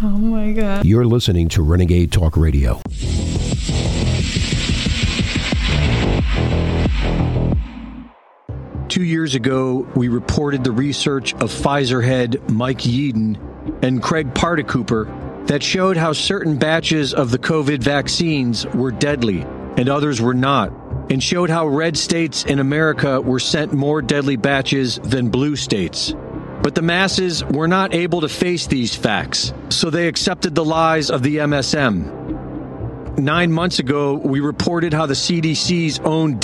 Oh my God. You're listening to Renegade Talk Radio. Two years ago, we reported the research of Pfizer head Mike Yeadon and Craig Paardekooper that showed how certain batches of the COVID vaccines were deadly and others were not, and showed how red states in America were sent more deadly batches than blue states. But the masses were not able to face these facts, so they accepted the lies of the MSM. Nine months ago, we reported how the CDC's own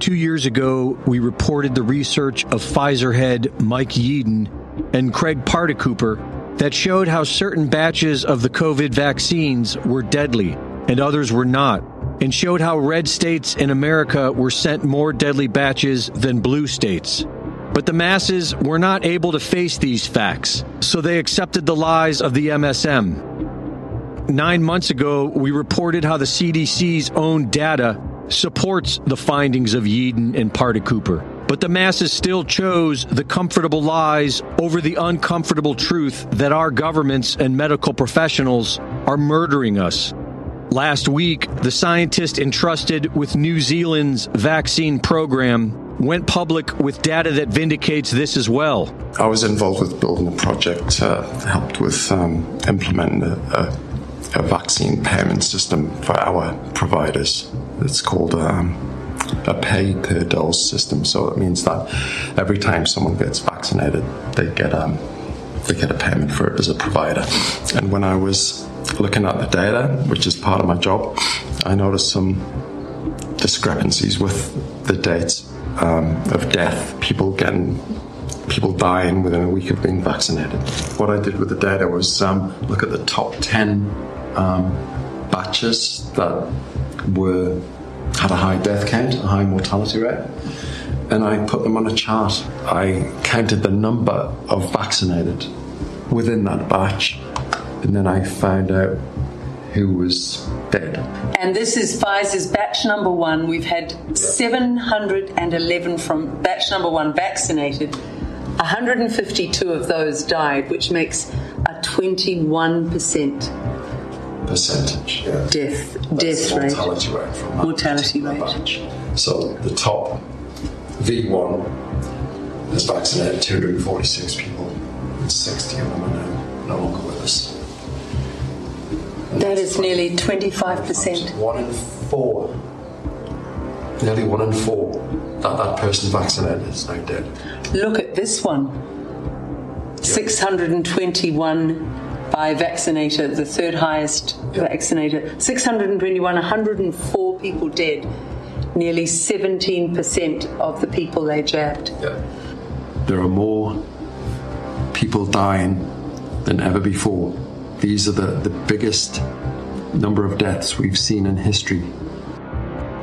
Two years ago, we reported the research of Pfizer head Mike Yeadon and Craig Paardekooper that showed how certain batches of the COVID vaccines were deadly and others were not, and showed how red states in America were sent more deadly batches than blue states. But the masses were not able to face these facts, so they accepted the lies of the MSM. Nine months ago, we reported how the CDC's own data supports the findings of Yeadon and Paardekooper. But the masses still chose the comfortable lies over the uncomfortable truth that our governments and medical professionals are murdering us. Last week, the scientist entrusted with New Zealand's vaccine program went public with data that vindicates this as well. I was involved with building a project, uh, helped with um, implementing a, a, a, vaccine payment system for our providers. It's called um, a pay per dose system. So it means that every time someone gets vaccinated, they get um, they get a payment for it as a provider. And when I was looking at the data, which is part of my job, I noticed some discrepancies with the dates um, of death. People getting people dying within a week of being vaccinated. What I did with the data was um, look at the top ten um, batches that were had a high death count, a high mortality rate, and I put them on a chart. I counted the number of vaccinated within that batch, and then I found out who was dead. And this is Pfizer's batch number one. We've had 711 from batch number one vaccinated. 152 of those died, which makes a 21% percentage yeah. death That's death rate. mortality rate. from Mortality rate. batch. So the top V1 has vaccinated 246 people, and 60 of them are now no longer with us. That is nearly 25%. One in four, nearly one in four, that that person vaccinated is now dead. Look at this one 621 by vaccinator, the third highest vaccinator. 621, 104 people dead. Nearly 17% of the people they jabbed. Yeah. There are more people dying than ever before. These are the, the biggest number of deaths we've seen in history.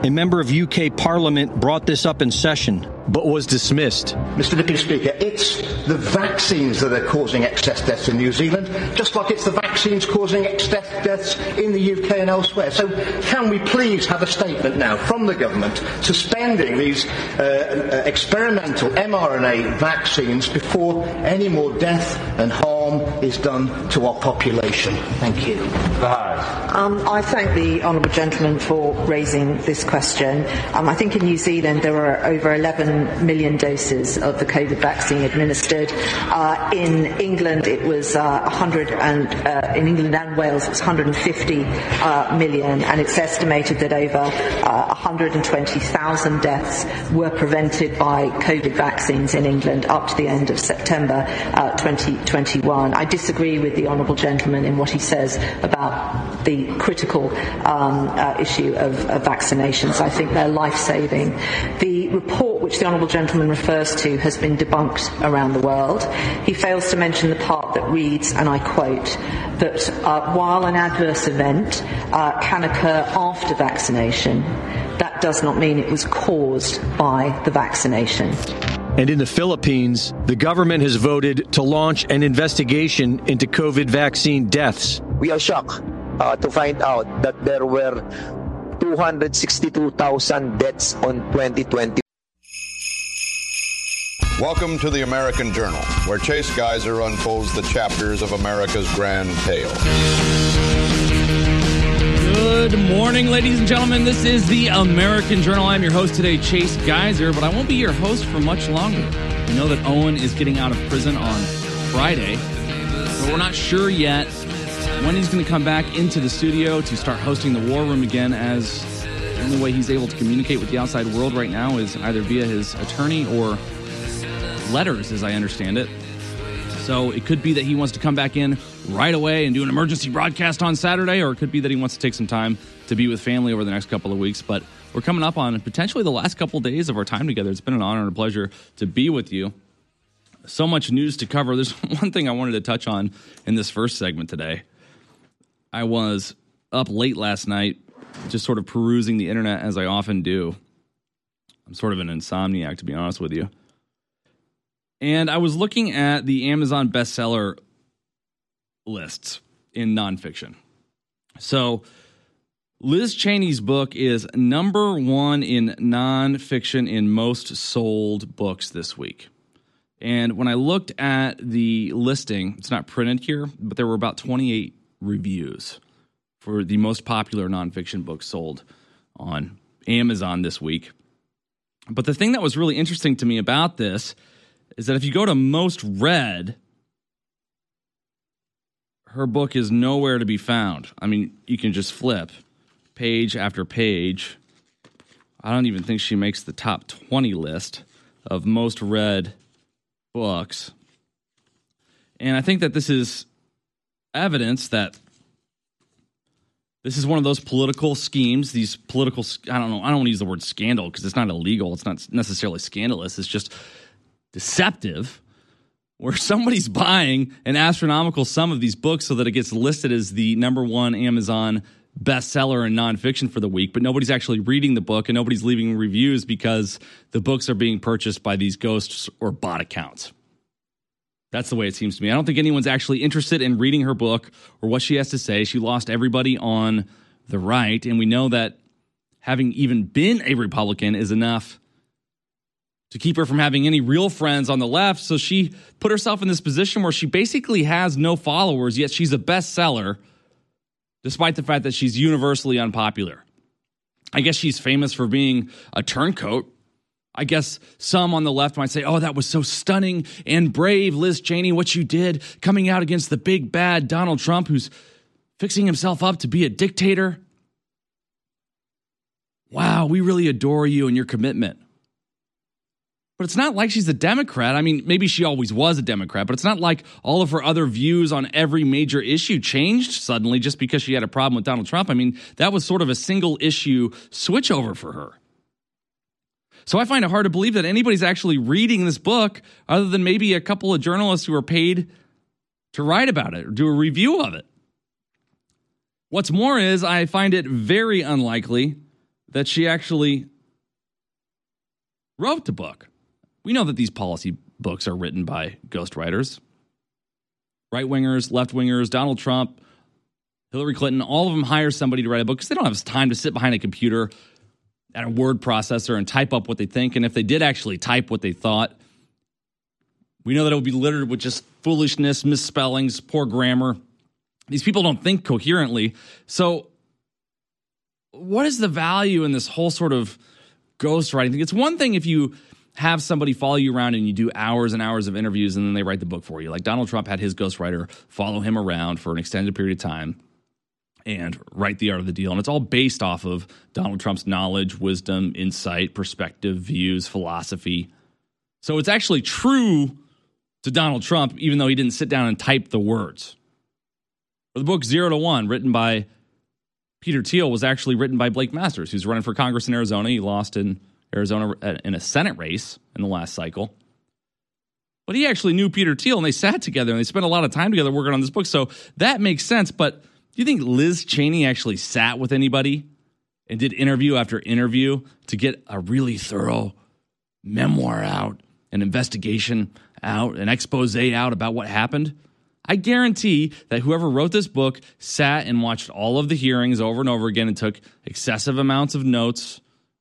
A member of UK Parliament brought this up in session, but was dismissed. Mr Deputy Speaker, it's the vaccines that are causing excess deaths in New Zealand, just like it's the vaccines causing excess deaths in the UK and elsewhere. So can we please have a statement now from the government suspending these uh, uh, experimental mRNA vaccines before any more death and harm harm is done to our population. Thank you. Um, I thank the honourable gentleman for raising this question. Um, I think in New Zealand there are over 11 million doses of the COVID vaccine administered. Uh, in England it was uh, 100 and uh, in England and Wales it was 150 uh, million, and it's estimated that over uh, 120,000 deaths were prevented by COVID vaccines in England up to the end of September uh, 2021. I disagree with the honourable gentleman in what he says about the critical um, uh, issue of, of, vaccinations. I think they're life-saving. The report which the honourable gentleman refers to has been debunked around the world. He fails to mention the part that reads, and I quote, that uh, while an adverse event uh, can occur after vaccination, that does not mean it was caused by the vaccination. And in the Philippines, the government has voted to launch an investigation into COVID vaccine deaths. We are shocked uh, to find out that there were 262,000 deaths on 2020. Welcome to the American Journal, where Chase Geiser unfolds the chapters of America's grand tale. Good morning, ladies and gentlemen. This is the American Journal. I'm your host today, Chase Geiser, but I won't be your host for much longer. We know that Owen is getting out of prison on Friday, but we're not sure yet when he's going to come back into the studio to start hosting the War Room again, as the only way he's able to communicate with the outside world right now is either via his attorney or letters, as I understand it. So it could be that he wants to come back in right away and do an emergency broadcast on Saturday, or it could be that he wants to take some time to be with family over the next couple of weeks. But we're coming up on potentially the last couple of days of our time together. It's been an honor and a pleasure to be with you. So much news to cover. There's one thing I wanted to touch on in this first segment today. I was up late last night, just sort of perusing the internet as I often do. I'm sort of an insomniac, to be honest with you. And I was looking at the Amazon bestseller lists in nonfiction. So, Liz Cheney's book is number one in nonfiction in most sold books this week. And when I looked at the listing, it's not printed here, but there were about 28 reviews for the most popular nonfiction book sold on Amazon this week. But the thing that was really interesting to me about this is that if you go to most read, her book is nowhere to be found. I mean, you can just flip page after page. I don't even think she makes the top 20 list of most read books. And I think that this is evidence that this is one of those political schemes, these political, I don't know, I don't want to use the word scandal because it's not illegal. It's not necessarily scandalous. It's just deceptive where somebody's buying an astronomical sum of these books so that it gets listed as the number one Amazon bestseller in nonfiction for the week, but nobody's actually reading the book and nobody's leaving reviews because the books are being purchased by these ghosts or bot accounts. That's the way it seems to me. I don't think anyone's actually interested in reading her book or what she has to say. She lost everybody on the right, and we know that having even been a Republican is enough to keep her from having any real friends on the left. So she put herself in this position where she basically has no followers, yet she's a bestseller, despite the fact that she's universally unpopular. I guess she's famous for being a turncoat. I guess some on the left might say, oh, that was so stunning and brave, Liz Cheney, what you did coming out against the big bad Donald Trump, who's fixing himself up to be a dictator. Wow, we really adore you and your commitment. But it's not like she's a Democrat. I mean, maybe she always was a Democrat, but it's not like all of her other views on every major issue changed suddenly just because she had a problem with Donald Trump. I mean, that was sort of a single issue switchover for her. So I find it hard to believe that anybody's actually reading this book other than maybe a couple of journalists who are paid to write about it or do a review of it. What's more is I find it very unlikely that she actually wrote the book. We know that these policy books are written by ghostwriters. Right wingers, left wingers, Donald Trump, Hillary Clinton, all of them hire somebody to write a book because they don't have time to sit behind a computer at a word processor and type up what they think. And if they did actually type what they thought, we know that it would be littered with just foolishness, misspellings, poor grammar. These people don't think coherently. So, what is the value in this whole sort of ghostwriting thing? It's one thing if you have somebody follow you around and you do hours and hours of interviews and then they write the book for you. Like Donald Trump had his ghostwriter follow him around for an extended period of time and write the art of the deal. And it's all based off of Donald Trump's knowledge, wisdom, insight, perspective, views, philosophy. So it's actually true to Donald Trump, even though he didn't sit down and type the words. the book Zero to One, written by Peter Thiel, was actually written by Blake Masters, who's running for Congress in Arizona. He lost in Arizona uh, in a Senate race in the last cycle. But he actually knew Peter Thiel and they sat together and they spent a lot of time together working on this book. So that makes sense. But do you think Liz Cheney actually sat with anybody and did interview after interview to get a really thorough memoir out, an investigation out, an expose out about what happened? I guarantee that whoever wrote this book sat and watched all of the hearings over and over again and took excessive amounts of notes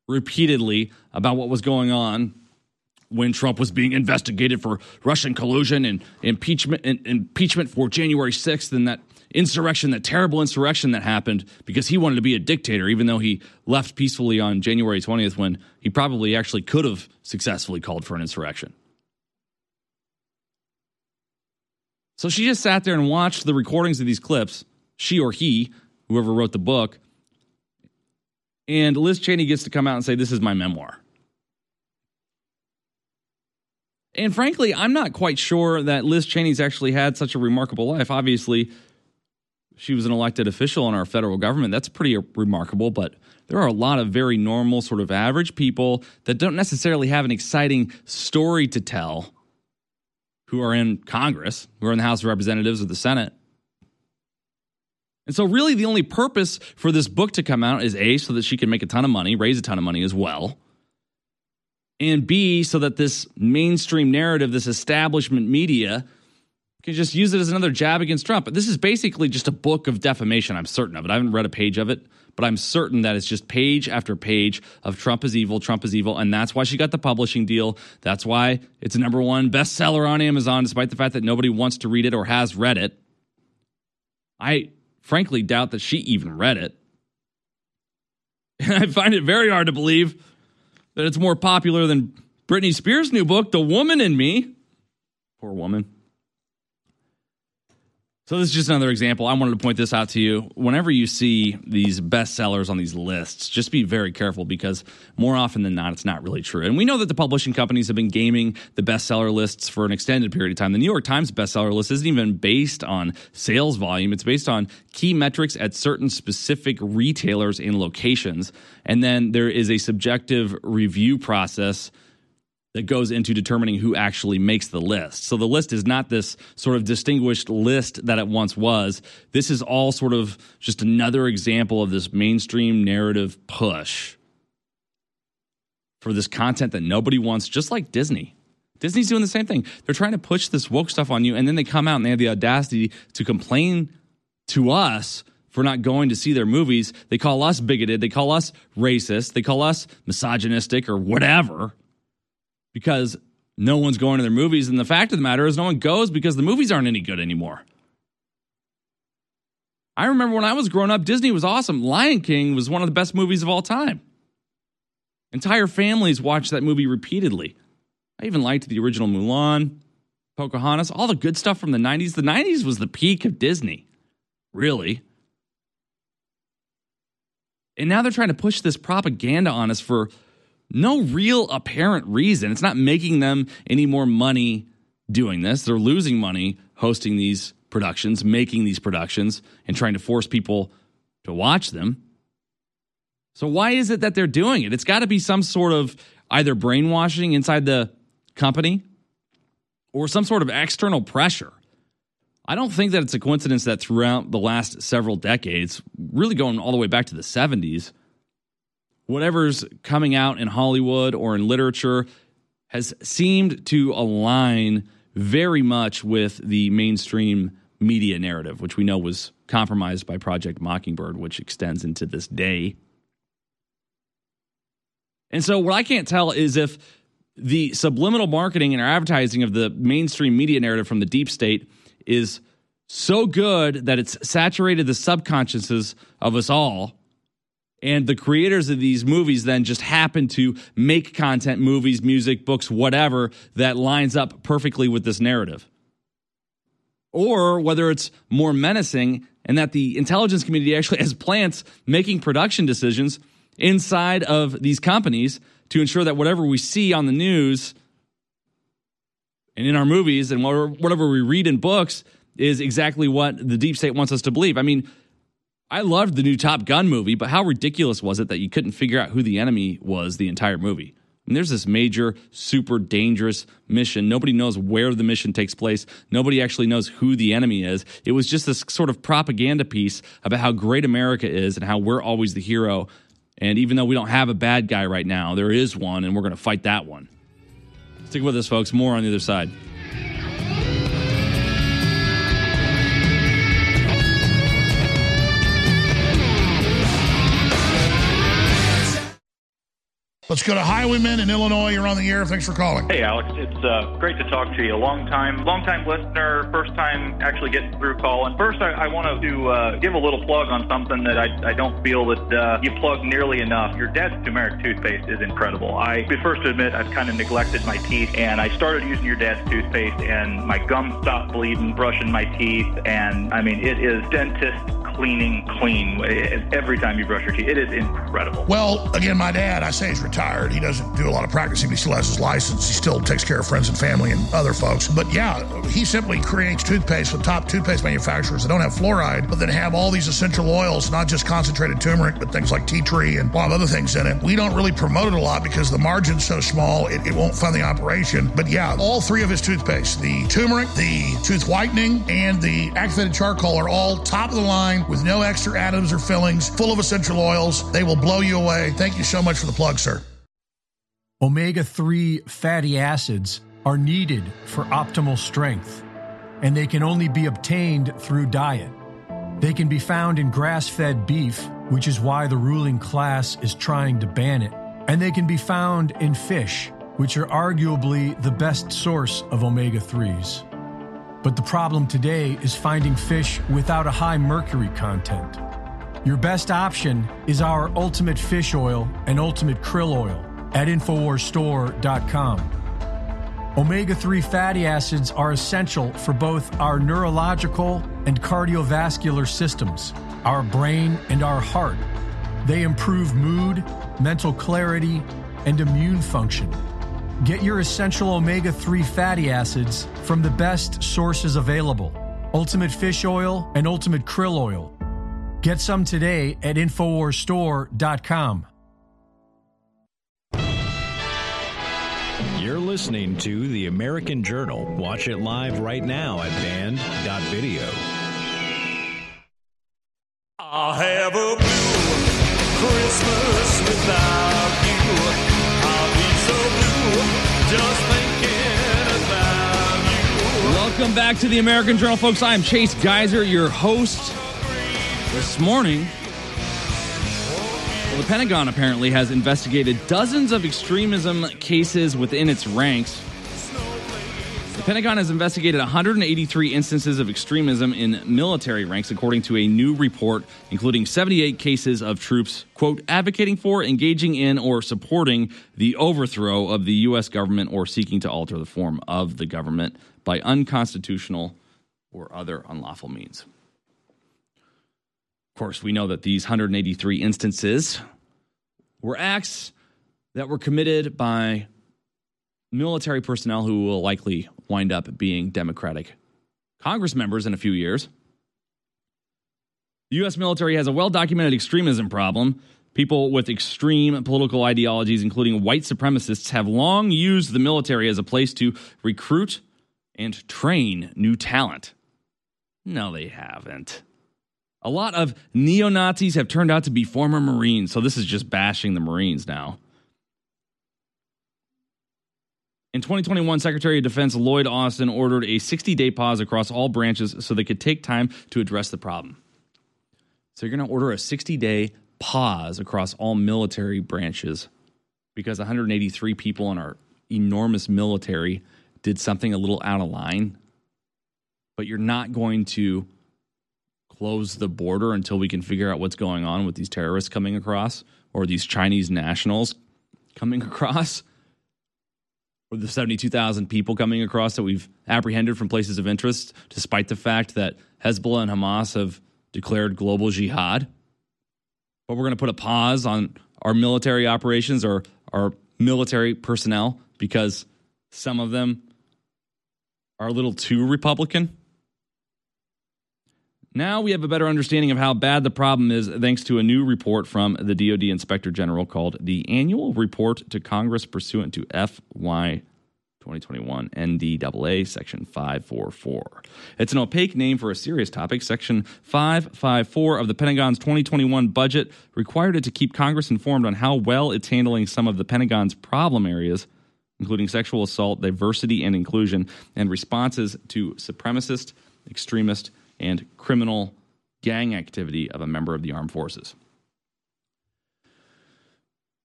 repeatedly about what was going on when Trump was being investigated for Russian collusion and impeachment and impeachment for January 6th and that insurrection, that terrible insurrection that happened because he wanted to be a dictator, even though he left peacefully on January 20th when he probably actually could have successfully called for an insurrection. So she just sat there and watched the recordings of these clips, she or he, whoever wrote the book. And Liz Cheney gets to come out and say, This is my memoir. And frankly, I'm not quite sure that Liz Cheney's actually had such a remarkable life. Obviously, she was an elected official in our federal government. That's pretty remarkable, but there are a lot of very normal, sort of average people that don't necessarily have an exciting story to tell who are in Congress, who are in the House of Representatives or the Senate. And so, really, the only purpose for this book to come out is A, so that she can make a ton of money, raise a ton of money as well. And B, so that this mainstream narrative, this establishment media, can just use it as another jab against Trump. But this is basically just a book of defamation. I'm certain of it. I haven't read a page of it, but I'm certain that it's just page after page of Trump is evil, Trump is evil. And that's why she got the publishing deal. That's why it's a number one bestseller on Amazon, despite the fact that nobody wants to read it or has read it. I frankly doubt that she even read it. And I find it very hard to believe that it's more popular than Britney Spears' new book, The Woman in Me. Poor woman. So this is just another example. I wanted to point this out to you. Whenever you see these bestsellers on these lists, just be very careful because more often than not, it's not really true. And we know that the publishing companies have been gaming the bestseller lists for an extended period of time. The New York Times bestseller list isn't even based on sales volume. It's based on key metrics at certain specific retailers and locations. And then there is a subjective review process that goes into determining who actually makes the list. So the list is not this sort of distinguished list that it once was. This is all sort of just another example of this mainstream narrative push for this content that nobody wants, just like Disney. Disney's doing the same thing. They're trying to push this woke stuff on you, and then they come out and they have the audacity to complain to us for not going to see their movies. They call us bigoted. They call us racist. They call us misogynistic or whatever because no one's going to their movies. And the fact of the matter is, no one goes because the movies aren't any good anymore. I remember when I was growing up, Disney was awesome. Lion King was one of the best movies of all time. Entire families watched that movie repeatedly. I even liked the original Mulan, Pocahontas, all the good stuff from the 90s. The 90s was the peak of Disney, really. And now they're trying to push this propaganda on us for no real apparent reason. It's not making them any more money doing this. They're losing money hosting these productions, making these productions, and trying to force people to watch them. So, why is it that they're doing it? It's got to be some sort of either brainwashing inside the company or some sort of external pressure. I don't think that it's a coincidence that throughout the last several decades, really going all the way back to the 70s, whatever's coming out in Hollywood or in literature has seemed to align very much with the mainstream media narrative, which we know was compromised by Project Mockingbird, which extends into this day. And so, what I can't tell is if the subliminal marketing and advertising of the mainstream media narrative from the deep state is so good that it's saturated the subconsciouses of us all and the creators of these movies then just happen to make content, movies, music, books, whatever that lines up perfectly with this narrative. Or whether it's more menacing and that the intelligence community actually has plants making production decisions inside of these companies to ensure that whatever we see on the news and in our movies and whatever we read in books is exactly what the deep state wants us to believe. I mean, I loved the new Top Gun movie, but how ridiculous was it that you couldn't figure out who the enemy was the entire movie? And there's this major, super dangerous mission. Nobody knows where the mission takes place. Nobody actually knows who the enemy is. It was just this sort of propaganda piece about how great America is and how we're always the hero. And even though we don't have a bad guy right now, there is one, and we're going to fight that one. Stick with us, folks. More on the other side. Let's go to Highwayman in Illinois. You're on the air. Thanks for calling. Hey, Alex. It's uh, great to talk to you. A long time, long time listener. First time actually getting through calling. First, I, I wanted to uh, give a little plug on something that I, I don't feel that uh, you plug nearly enough. Your dad's turmeric toothpaste is incredible. I be first to admit I've kind of neglected my teeth, and I started using your dad's toothpaste, and my gums stopped bleeding, brushing my teeth, and I mean it is dentist cleaning clean every time you brush your teeth. It is incredible. Well, again, my dad, I say he's retired. He doesn't do a lot of practicing, but he still has his license. He still takes care of friends and family and other folks. But yeah, he simply creates toothpaste with top toothpaste manufacturers that don't have fluoride, but that have all these essential oils, not just concentrated turmeric, but things like tea tree and a lot of other things in it. We don't really promote it a lot because the margin's so small, it, it won't fund the operation. But yeah, all three of his toothpaste, the turmeric, the tooth whitening, and the activated charcoal are all top of the line with no extra additives or fillings, full of essential oils. They will blow you away. Thank you so much for the plug, sir. Omega 3 fatty acids are needed for optimal strength, and they can only be obtained through diet. They can be found in grass fed beef, which is why the ruling class is trying to ban it, and they can be found in fish, which are arguably the best source of omega 3s. But the problem today is finding fish without a high mercury content. Your best option is our Ultimate Fish Oil and Ultimate Krill Oil at InfoWarsStore.com. Omega 3 fatty acids are essential for both our neurological and cardiovascular systems, our brain, and our heart. They improve mood, mental clarity, and immune function. Get your essential omega 3 fatty acids from the best sources available Ultimate Fish Oil and Ultimate Krill Oil. Get some today at InfoWarsStore.com. listening to The American Journal. Watch it live right now at band.video. I'll have a blue Christmas without you. I'll be so blue just thinking about you. Welcome back to the American Journal, folks. I am Chase Geiser, your host. This morning, well, the Pentagon apparently has investigated dozens of extremism cases within its ranks. The Pentagon has investigated 183 instances of extremism in military ranks, according to a new report, including 78 cases of troops, quote, advocating for, engaging in, or supporting the overthrow of the U.S. government or seeking to alter the form of the government by unconstitutional or other unlawful means. Of course, we know that these 183 instances were acts that were committed by military personnel who will likely wind up being Democratic Congress members in a few years. The U.S. military has a well documented extremism problem. People with extreme political ideologies, including white supremacists, have long used the military as a place to recruit and train new talent. No, they haven't. A lot of neo Nazis have turned out to be former Marines, so this is just bashing the Marines now. In 2021, Secretary of Defense Lloyd Austin ordered a 60 day pause across all branches so they could take time to address the problem. So you're going to order a 60 day pause across all military branches because 183 people in our enormous military did something a little out of line. But you're not going to close the border until we can figure out what's going on with these terrorists coming across or these Chinese nationals coming across or the 72,000 people coming across that we've apprehended from places of interest, despite the fact that Hezbollah and Hamas have declared global jihad. But we're going to put a pause on our military operations or our military personnel because some of them are a little too Republican. Now we have a better understanding of how bad the problem is thanks to a new report from the DoD Inspector General called the Annual Report to Congress pursuant to FY 2021 NDAA Section 544. It's an opaque name for a serious topic. Section 554 of the Pentagon's 2021 budget required it to keep Congress informed on how well it's handling some of the Pentagon's problem areas, including sexual assault, diversity and inclusion, and responses to supremacist, extremist, and criminal gang activity of a member of the armed forces.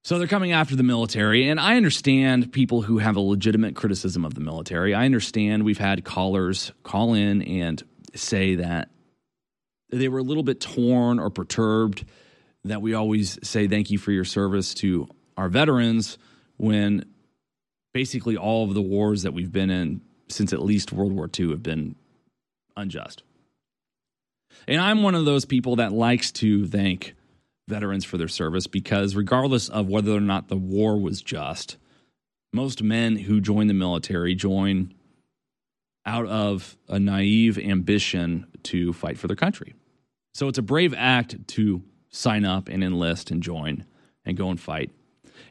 So they're coming after the military, and I understand people who have a legitimate criticism of the military. I understand we've had callers call in and say that they were a little bit torn or perturbed that we always say thank you for your service to our veterans when basically all of the wars that we've been in since at least World War II have been unjust. And I'm one of those people that likes to thank veterans for their service because, regardless of whether or not the war was just, most men who join the military join out of a naive ambition to fight for their country. So it's a brave act to sign up and enlist and join and go and fight.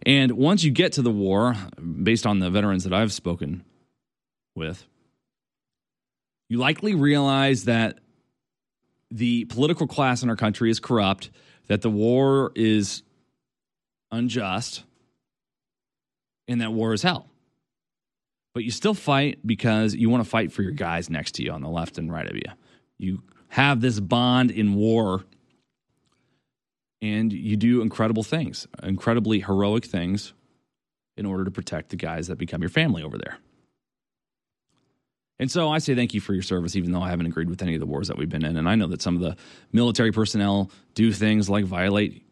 And once you get to the war, based on the veterans that I've spoken with, you likely realize that the political class in our country is corrupt, that the war is unjust, and that war is hell. But you still fight because you want to fight for your guys next to you on the left and right of you. You have this bond in war, and you do incredible things, incredibly heroic things in order to protect the guys that become your family over there. And so I say thank you for your service, even though I haven't agreed with any of the wars that we've been in. And I know that some of the military personnel do things like violate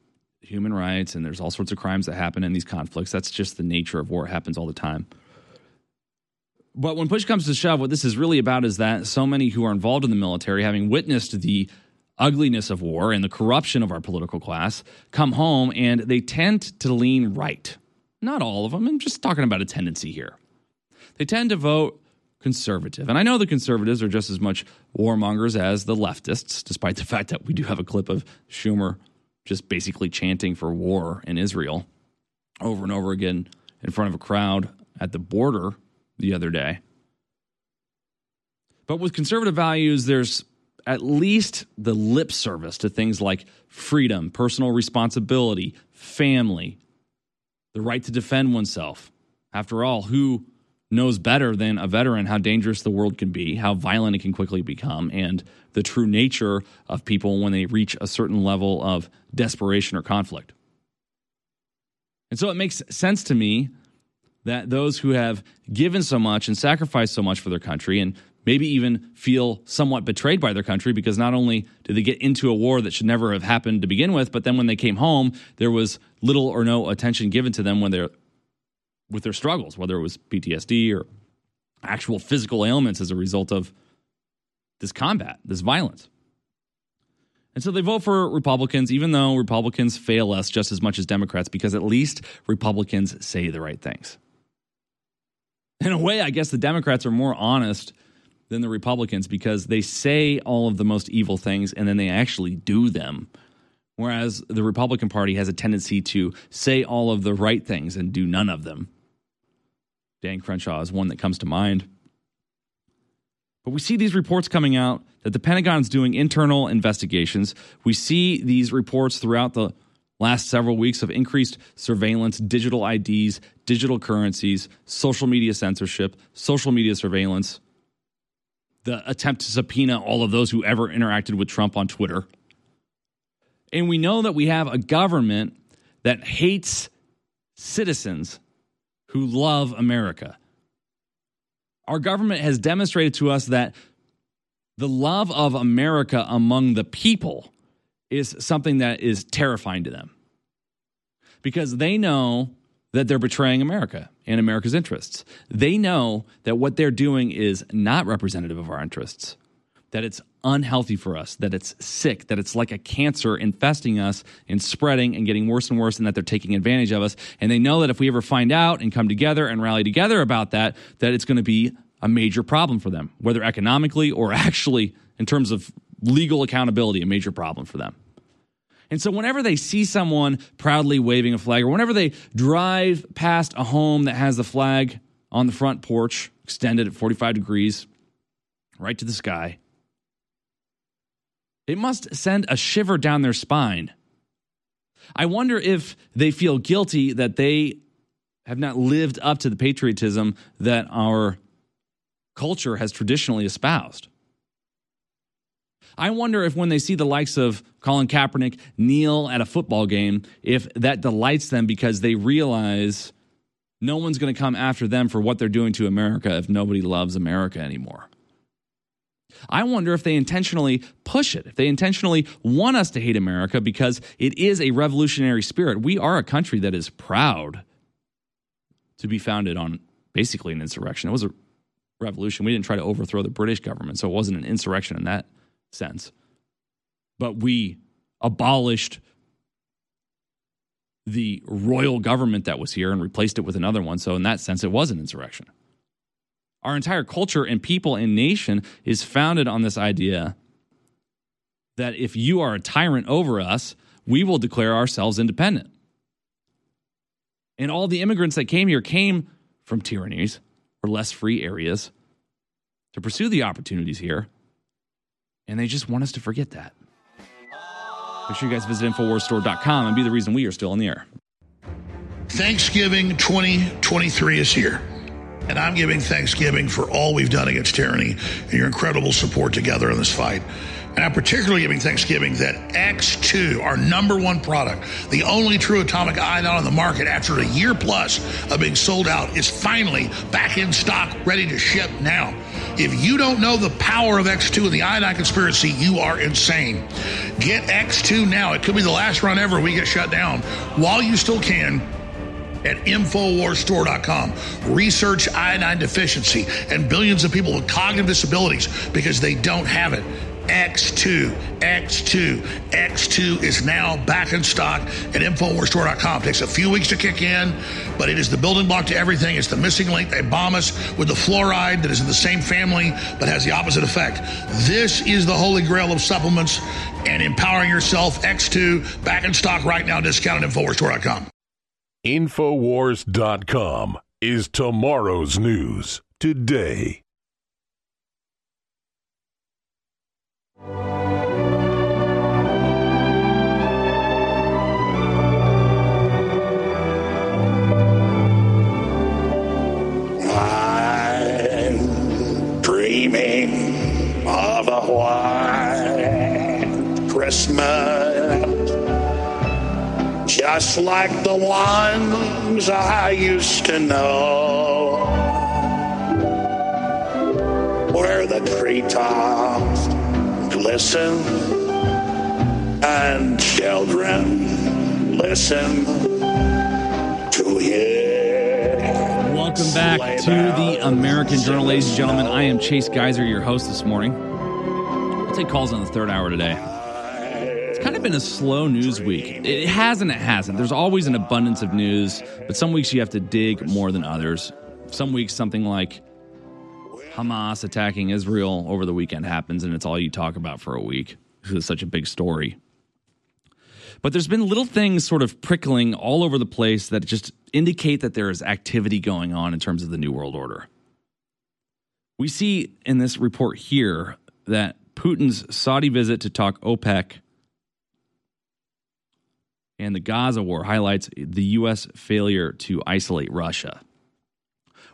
human rights, and there's all sorts of crimes that happen in these conflicts. That's just the nature of war, it happens all the time. But when push comes to shove, what this is really about is that so many who are involved in the military, having witnessed the ugliness of war and the corruption of our political class, come home and they tend to lean right. Not all of them, I'm just talking about a tendency here. They tend to vote conservative. And I know the conservatives are just as much warmongers as the leftists, despite the fact that we do have a clip of Schumer just basically chanting for war in Israel over and over again in front of a crowd at the border the other day. But with conservative values, there's at least the lip service to things like freedom, personal responsibility, family, the right to defend oneself. After all, who knows better than a veteran how dangerous the world can be, how violent it can quickly become, and the true nature of people when they reach a certain level of desperation or conflict. And so it makes sense to me that those who have given so much and sacrificed so much for their country and maybe even feel somewhat betrayed by their country because not only did they get into a war that should never have happened to begin with, but then when they came home, there was little or no attention given to them when they're with their struggles, whether it was PTSD or actual physical ailments as a result of this combat, this violence. And so they vote for Republicans, even though Republicans fail us just as much as Democrats, because at least Republicans say the right things. In a way, I guess the Democrats are more honest than the Republicans because they say all of the most evil things and then they actually do them. Whereas the Republican Party has a tendency to say all of the right things and do none of them. Dan Crenshaw is one that comes to mind. But we see these reports coming out that the Pentagon's doing internal investigations. We see these reports throughout the last several weeks of increased surveillance, digital IDs, digital currencies, social media censorship, social media surveillance, the attempt to subpoena all of those who ever interacted with Trump on Twitter. And we know that we have a government that hates citizens who love America. Our government has demonstrated to us that the love of America among the people is something that is terrifying to them because they know that they're betraying America and America's interests. They know that what they're doing is not representative of our interests, that it's unhealthy for us, that it's sick, that it's like a cancer infesting us and spreading and getting worse and worse, and that they're taking advantage of us. And they know that if we ever find out and come together and rally together about that, that it's going to be a major problem for them, whether economically or actually in terms of legal accountability, a major problem for them. And so, whenever they see someone proudly waving a flag, or whenever they drive past a home that has the flag on the front porch, extended at 45 degrees, right to the sky, it must send a shiver down their spine. I wonder if they feel guilty that they have not lived up to the patriotism that our culture has traditionally espoused. I wonder if when they see the likes of Colin Kaepernick kneel at a football game, if that delights them because they realize no one's going to come after them for what they're doing to America if nobody loves America anymore. I wonder if they intentionally push it, if they intentionally want us to hate America because it is a revolutionary spirit. We are a country that is proud to be founded on basically an insurrection. It was a revolution. We didn't try to overthrow the British government, so it wasn't an insurrection in that sense. But we abolished the royal government that was here and replaced it with another one. So, in that sense, it was an insurrection. Our entire culture and people and nation is founded on this idea that if you are a tyrant over us, we will declare ourselves independent. And all the immigrants that came here came from tyrannies or less free areas to pursue the opportunities here. And they just want us to forget that. Make sure you guys visit InfoWarsStore.com and be the reason we are still in the air. Thanksgiving 2023 is here. And I'm giving Thanksgiving for all we've done against tyranny and your incredible support together in this fight. And I'm particularly giving Thanksgiving that X2, our number one product, the only true atomic iodine on the market after a year plus of being sold out, is finally back in stock, ready to ship now. If you don't know the power of X2 and the iodine conspiracy, you are insane. Get X2 now. It could be the last run ever we get shut down while you still can at InfoWarsStore.com. Research iodine deficiency and billions of people with cognitive disabilities because they don't have it. X2, X2, X2 is now back in stock at InfoWarsStore.com. It Takes a few weeks to kick in, but it is the building block to everything. It's the missing link. They bomb us with the fluoride that is in the same family but has the opposite effect. This is the holy grail of supplements and empowering yourself. X2 back in stock right now, discount at InfoWarsStore.com. Infowars.com is tomorrow's news today. I'm dreaming of a white Christmas, just like the ones I used to know, where the treetops glisten and children listen to hear. Welcome back to the American Journal, ladies and gentlemen. I am Chase Geiser, your host this morning. We'll take calls on the third hour today. Kind of been a slow news week. It has and it hasn't. There's always an abundance of news, but some weeks you have to dig more than others. Some weeks, something like Hamas attacking Israel over the weekend happens, and it's all you talk about for a week because it's such a big story. But there's been little things sort of prickling all over the place that just indicate that there is activity going on in terms of the New World Order. We see in this report here that Putin's Saudi visit to talk OPEC and the Gaza war highlights the U.S. failure to isolate Russia.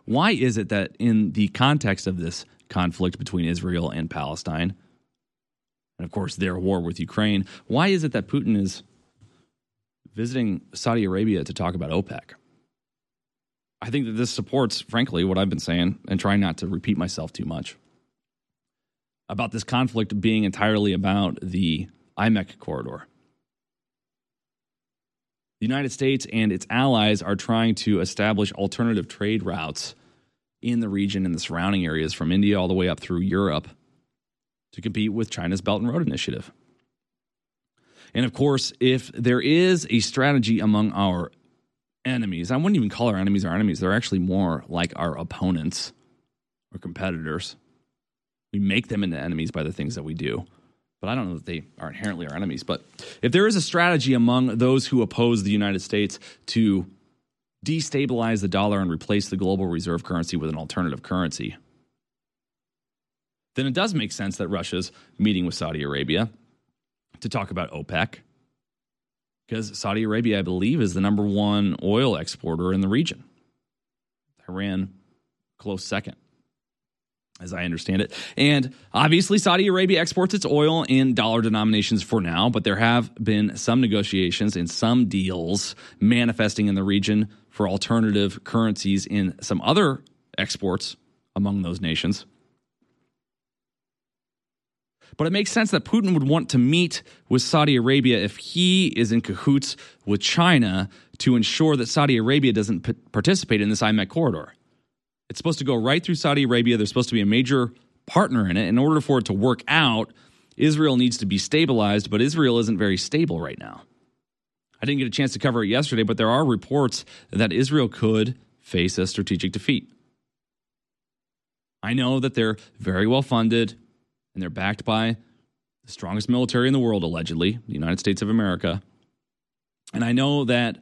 Why is it that, in the context of this conflict between Israel and Palestine, and of course their war with Ukraine, why is it that Putin is visiting Saudi Arabia to talk about OPEC? I think that this supports, frankly, what I've been saying and trying not to repeat myself too much about this conflict being entirely about the IMEC corridor. The United States and its allies are trying to establish alternative trade routes in the region and the surrounding areas from India all the way up through Europe to compete with China's Belt and Road Initiative. And of course, if there is a strategy among our enemies, I wouldn't even call our enemies our enemies, they're actually more like our opponents or competitors. We make them into enemies by the things that we do but I don't know that they are inherently our enemies. But if there is a strategy among those who oppose the United States to destabilize the dollar and replace the global reserve currency with an alternative currency, then it does make sense that Russia's meeting with Saudi Arabia to talk about OPEC. Because Saudi Arabia, I believe, is the number one oil exporter in the region. Iran, close second. As I understand it. And obviously, Saudi Arabia exports its oil in dollar denominations for now, but there have been some negotiations and some deals manifesting in the region for alternative currencies in some other exports among those nations. But it makes sense that Putin would want to meet with Saudi Arabia if he is in cahoots with China to ensure that Saudi Arabia doesn't p- participate in this IMEC corridor. It's supposed to go right through Saudi Arabia. There's supposed to be a major partner in it. In order for it to work out, Israel needs to be stabilized, but Israel isn't very stable right now. I didn't get a chance to cover it yesterday, but there are reports that Israel could face a strategic defeat. I know that they're very well funded and they're backed by the strongest military in the world, allegedly, the United States of America. And I know that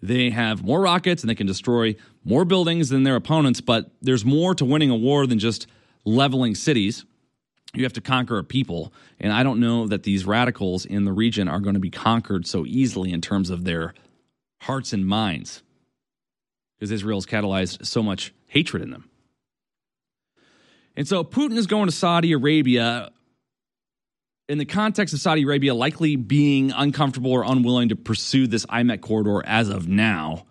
they have more rockets and they can destroy more buildings than their opponents, but there's more to winning a war than just leveling cities. You have to conquer a people. And I don't know that these radicals in the region are going to be conquered so easily in terms of their hearts and minds because Israel's catalyzed so much hatred in them. And so Putin is going to Saudi Arabia in the context of Saudi Arabia likely being uncomfortable or unwilling to pursue this IMEC corridor as of now.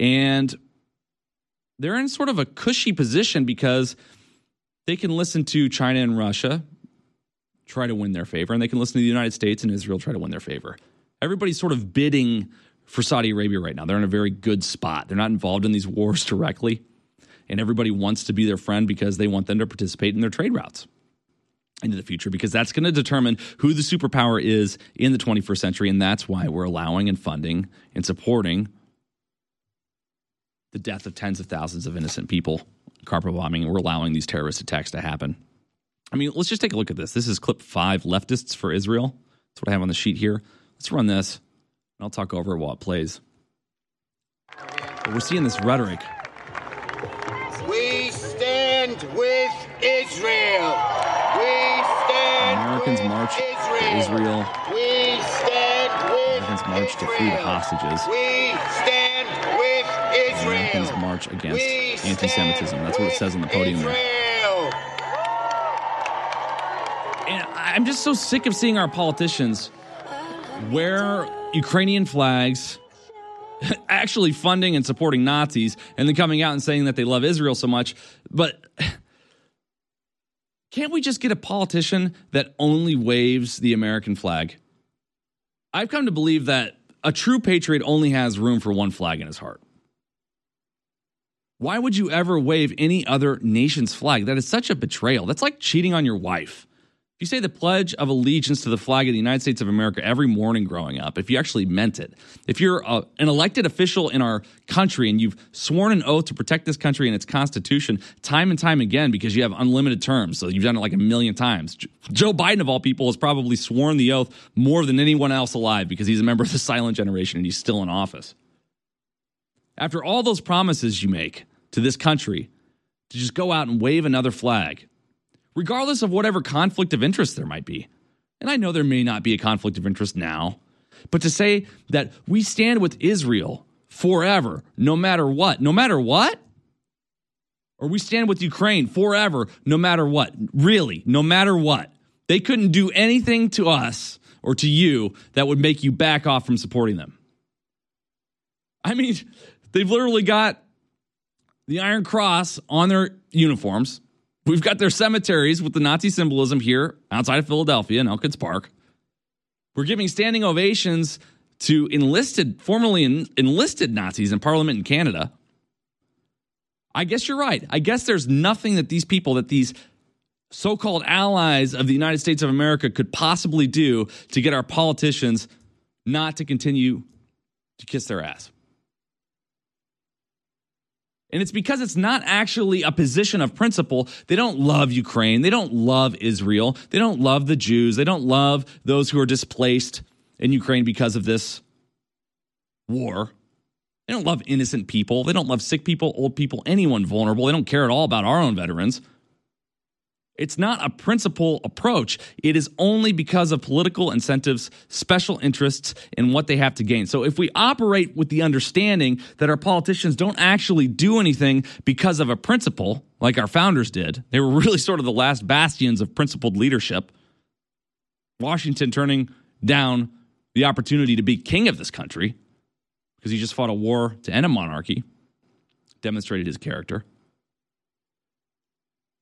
And they're in sort of a cushy position because they can listen to China and Russia try to win their favor, and they can listen to the United States and Israel try to win their favor. Everybody's sort of bidding for Saudi Arabia right now. They're in a very good spot. They're not involved in these wars directly, and everybody wants to be their friend because they want them to participate in their trade routes into the future because that's going to determine who the superpower is in the 21st century and that's why we're allowing and funding and supporting the death of tens of thousands of innocent people carpet bombing we're allowing these terrorist attacks to happen. I mean let's just take a look at this. This is clip five leftists for israel. That's what i have on the sheet here. Let's run this and i'll talk over it while it plays. But we're seeing this rhetoric. We stand with Israel. We stand americans with march Israel. to israel. We stand with americans march to free the hostages. We stand with Israel. americans march against anti-semitism that's what it says on the podium there And I'm just so sick of seeing our politicians wear Ukrainian flags, actually funding and supporting Nazis, and then coming out and saying that they love Israel so much. But can't we just get a politician that only waves the American flag? I've come to believe that a true patriot only has room for one flag in his heart. Why would you ever wave any other nation's flag? That is such a betrayal. That's like cheating on your wife. If you say the Pledge of Allegiance to the flag of the United States of America every morning growing up, if you actually meant it, if you're a, an elected official in our country and you've sworn an oath to protect this country and its Constitution time and time again because you have unlimited terms, so you've done it like a million times. Joe Biden, of all people, has probably sworn the oath more than anyone else alive because he's a member of the silent generation and he's still in office. After all those promises you make to this country, to just go out and wave another flag, regardless of whatever conflict of interest there might be. And I know there may not be a conflict of interest now, but to say that we stand with Israel forever, no matter what, no matter what, or we stand with Ukraine forever, no matter what, really, no matter what, they couldn't do anything to us or to you that would make you back off from supporting them. I mean, they've literally got the Iron Cross on their uniforms. We've got their cemeteries with the Nazi symbolism here outside of Philadelphia in Elkins Park. We're giving standing ovations to enlisted, formerly en- enlisted Nazis in Parliament in Canada. I guess you're right. I guess there's nothing that these people, that these so called allies of the United States of America could possibly do to get our politicians not to continue to kiss their ass. And it's because it's not actually a position of principle. They don't love Ukraine. They don't love Israel. They don't love the Jews. They don't love those who are displaced in Ukraine because of this war. They don't love innocent people. They don't love sick people, old people, anyone vulnerable. They don't care at all about our own veterans. It's not a principle approach. It is only because of political incentives, special interests, and what they have to gain. So if we operate with the understanding that our politicians don't actually do anything because of a principle, like our founders did, they were really sort of the last bastions of principled leadership. Washington turning down the opportunity to be king of this country because he just fought a war to end a monarchy, demonstrated his character.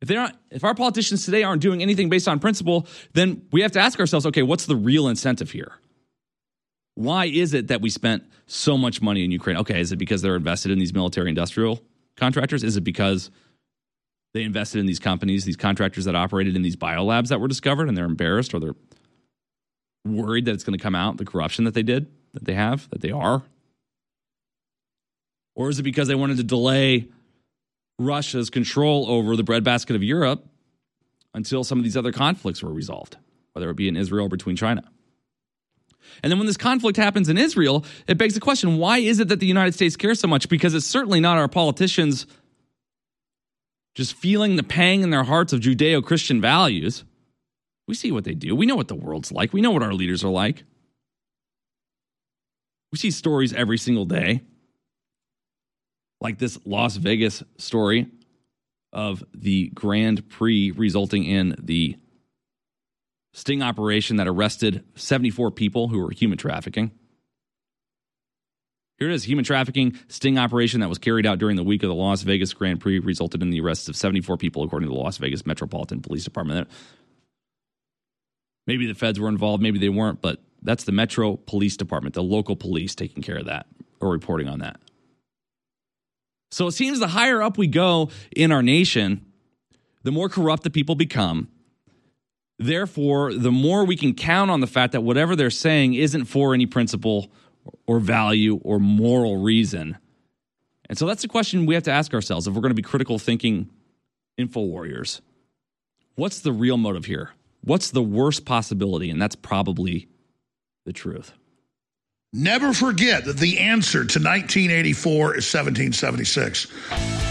If they're not, if our politicians today aren't doing anything based on principle, then we have to ask ourselves, okay, what's the real incentive here? Why is it that we spent so much money in Ukraine? Okay, is it because they're invested in these military industrial contractors? Is it because they invested in these companies, these contractors that operated in these biolabs that were discovered and they're embarrassed or they're worried that it's going to come out, the corruption that they did, that they have, that they are? Or is it because they wanted to delay Russia's control over the breadbasket of Europe until some of these other conflicts were resolved, whether it be in Israel or between China. And then when this conflict happens in Israel, it begs the question why is it that the United States cares so much? Because it's certainly not our politicians just feeling the pang in their hearts of Judeo Christian values. We see what they do. We know what the world's like. We know what our leaders are like. We see stories every single day like this Las Vegas story of the Grand Prix resulting in the sting operation that arrested 74 people who were human trafficking. Here it is human trafficking sting operation that was carried out during the week of the Las Vegas Grand Prix resulted in the arrests of 74 people, according to the Las Vegas Metropolitan Police Department. Maybe the feds were involved, maybe they weren't, but that's the Metro Police Department, the local police taking care of that or reporting on that. So it seems the higher up we go in our nation, the more corrupt the people become. Therefore, the more we can count on the fact that whatever they're saying isn't for any principle or value or moral reason. And so that's the question we have to ask ourselves if we're going to be critical thinking info warriors. What's the real motive here? What's the worst possibility? And that's probably the truth. Never forget that the answer to 1984 is 1776.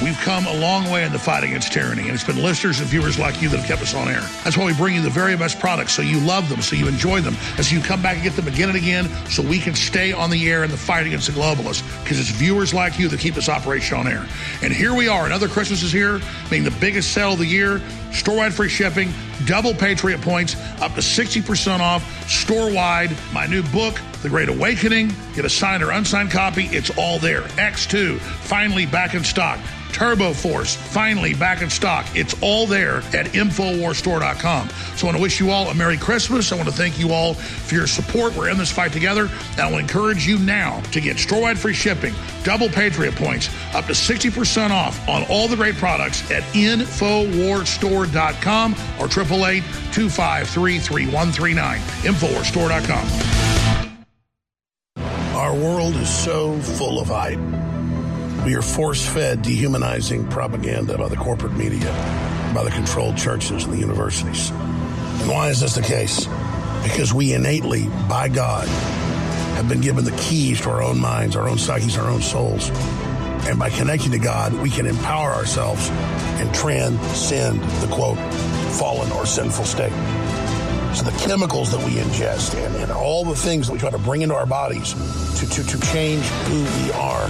We've come a long way in the fight against tyranny, and it's been listeners and viewers like you that have kept us on air. That's why we bring you the very best products so you love them, so you enjoy them, and so you come back and get them again and again, so we can stay on the air in the fight against the globalists, because it's viewers like you that keep this operation on air. And here we are, another Christmas is here, being the biggest sale of the year, store-wide free shipping, double Patriot points, up to 60% off, store-wide, my new book, The Great Awakening, get a signed or unsigned copy, it's all there. X2, finally back in stock. Turbo Force, finally back in stock. It's all there at InfoWarsStore.com. So I want to wish you all a Merry Christmas. I want to thank you all for your support. We're in this fight together. And I will encourage you now to get store-wide free shipping, double Patriot points, up to 60% off on all the great products at InfoWarsStore.com or 888-253-3139. InfoWarsStore.com. Our world is so full of hype. We are force fed dehumanizing propaganda by the corporate media, by the controlled churches and the universities. And why is this the case? Because we innately, by God, have been given the keys to our own minds, our own psyches, our own souls. And by connecting to God, we can empower ourselves and transcend the quote, fallen or sinful state. So the chemicals that we ingest and, and all the things that we try to bring into our bodies to, to, to change who we are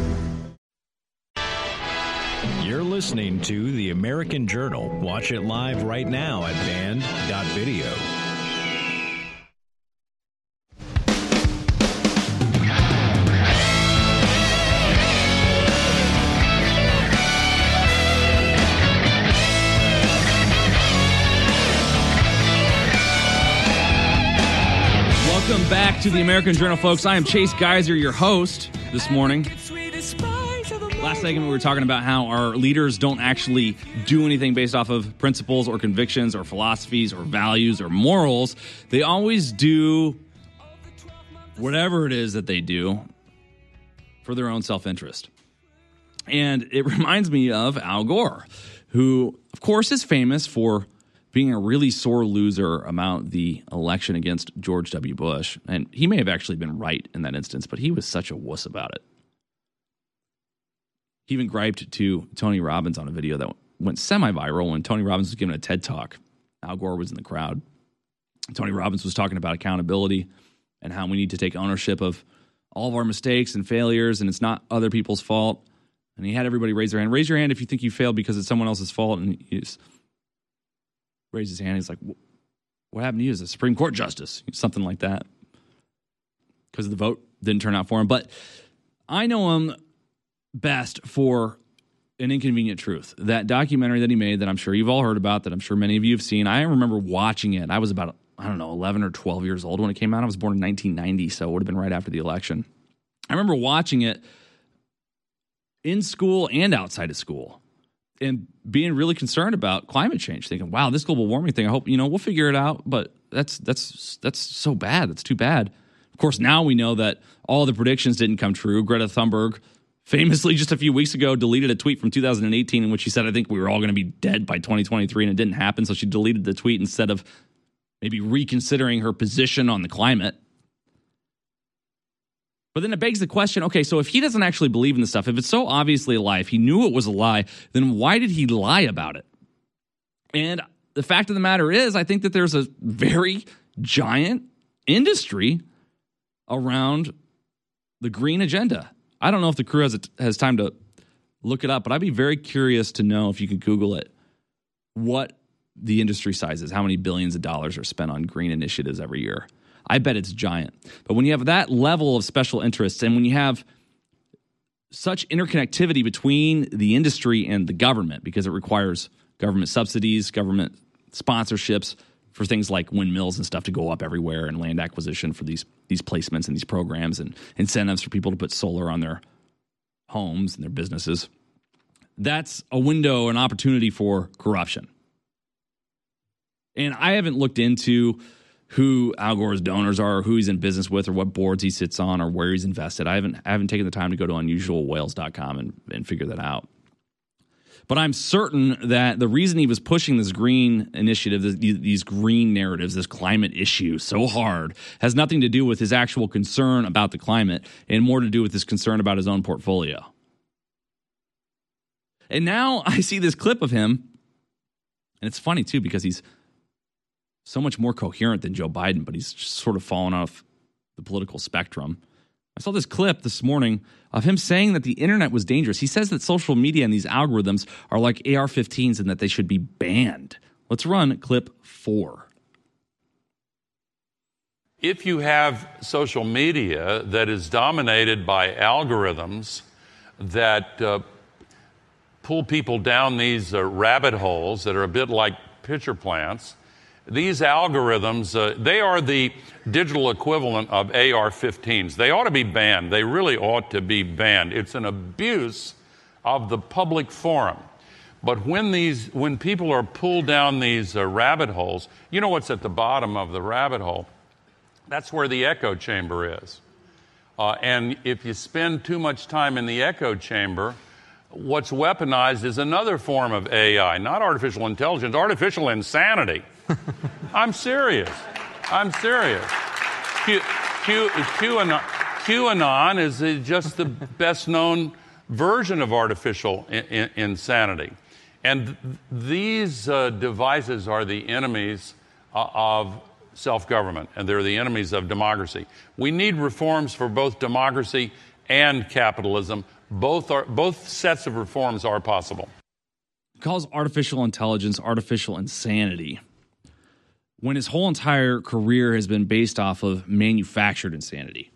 listening to The American Journal. Watch it live right now at band.video. Welcome back to the American Journal, folks. I am Chase Geiser, your host this morning. Last segment, we were talking about how our leaders don't actually do anything based off of principles or convictions or philosophies or values or morals. They always do whatever it is that they do for their own self interest. And it reminds me of Al Gore, who, of course, is famous for being a really sore loser about the election against George W. Bush. And he may have actually been right in that instance, but he was such a wuss about it. He even griped to Tony Robbins on a video that went semi viral when Tony Robbins was giving a TED talk. Al Gore was in the crowd. Tony Robbins was talking about accountability and how we need to take ownership of all of our mistakes and failures, and it's not other people's fault. And he had everybody raise their hand. Raise your hand if you think you failed because it's someone else's fault. And he raised his hand. He's like, What happened to you as a Supreme Court justice? Something like that. Because the vote didn't turn out for him. But I know him best for an inconvenient truth. That documentary that he made that I'm sure you've all heard about, that I'm sure many of you have seen. I remember watching it. I was about, I don't know, 11 or 12 years old when it came out. I was born in 1990, so it would have been right after the election. I remember watching it in school and outside of school and being really concerned about climate change thinking wow this global warming thing i hope you know we'll figure it out but that's that's that's so bad that's too bad of course now we know that all the predictions didn't come true greta thunberg famously just a few weeks ago deleted a tweet from 2018 in which she said i think we were all going to be dead by 2023 and it didn't happen so she deleted the tweet instead of maybe reconsidering her position on the climate but then it begs the question okay, so if he doesn't actually believe in the stuff, if it's so obviously a lie, if he knew it was a lie, then why did he lie about it? And the fact of the matter is, I think that there's a very giant industry around the green agenda. I don't know if the crew has, has time to look it up, but I'd be very curious to know if you could Google it what the industry size is, how many billions of dollars are spent on green initiatives every year. I bet it's giant. But when you have that level of special interests and when you have such interconnectivity between the industry and the government, because it requires government subsidies, government sponsorships for things like windmills and stuff to go up everywhere and land acquisition for these these placements and these programs and incentives for people to put solar on their homes and their businesses. That's a window, an opportunity for corruption. And I haven't looked into who Al Gore's donors are, or who he's in business with, or what boards he sits on, or where he's invested. I haven't I haven't taken the time to go to unusualwhales.com and, and figure that out. But I'm certain that the reason he was pushing this green initiative, these green narratives, this climate issue so hard, has nothing to do with his actual concern about the climate and more to do with his concern about his own portfolio. And now I see this clip of him, and it's funny too because he's so much more coherent than Joe Biden, but he's sort of fallen off the political spectrum. I saw this clip this morning of him saying that the internet was dangerous. He says that social media and these algorithms are like AR 15s and that they should be banned. Let's run clip four. If you have social media that is dominated by algorithms that uh, pull people down these uh, rabbit holes that are a bit like pitcher plants, these algorithms, uh, they are the digital equivalent of AR 15s. They ought to be banned. They really ought to be banned. It's an abuse of the public forum. But when, these, when people are pulled down these uh, rabbit holes, you know what's at the bottom of the rabbit hole? That's where the echo chamber is. Uh, and if you spend too much time in the echo chamber, what's weaponized is another form of AI, not artificial intelligence, artificial insanity. I'm serious. I'm serious. Q, Q, QAnon, QAnon is just the best known version of artificial in, in, insanity. And th- these uh, devices are the enemies uh, of self government, and they're the enemies of democracy. We need reforms for both democracy and capitalism. Both, are, both sets of reforms are possible. calls artificial intelligence artificial insanity when his whole entire career has been based off of manufactured insanity.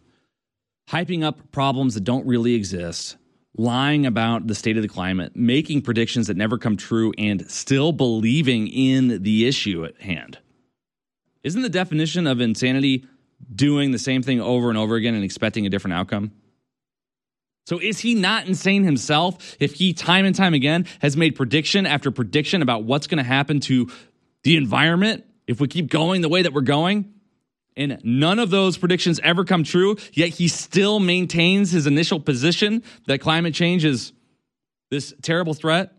Hyping up problems that don't really exist, lying about the state of the climate, making predictions that never come true, and still believing in the issue at hand. Isn't the definition of insanity doing the same thing over and over again and expecting a different outcome? So is he not insane himself if he time and time again has made prediction after prediction about what's going to happen to the environment if we keep going the way that we're going? And none of those predictions ever come true, yet he still maintains his initial position that climate change is this terrible threat.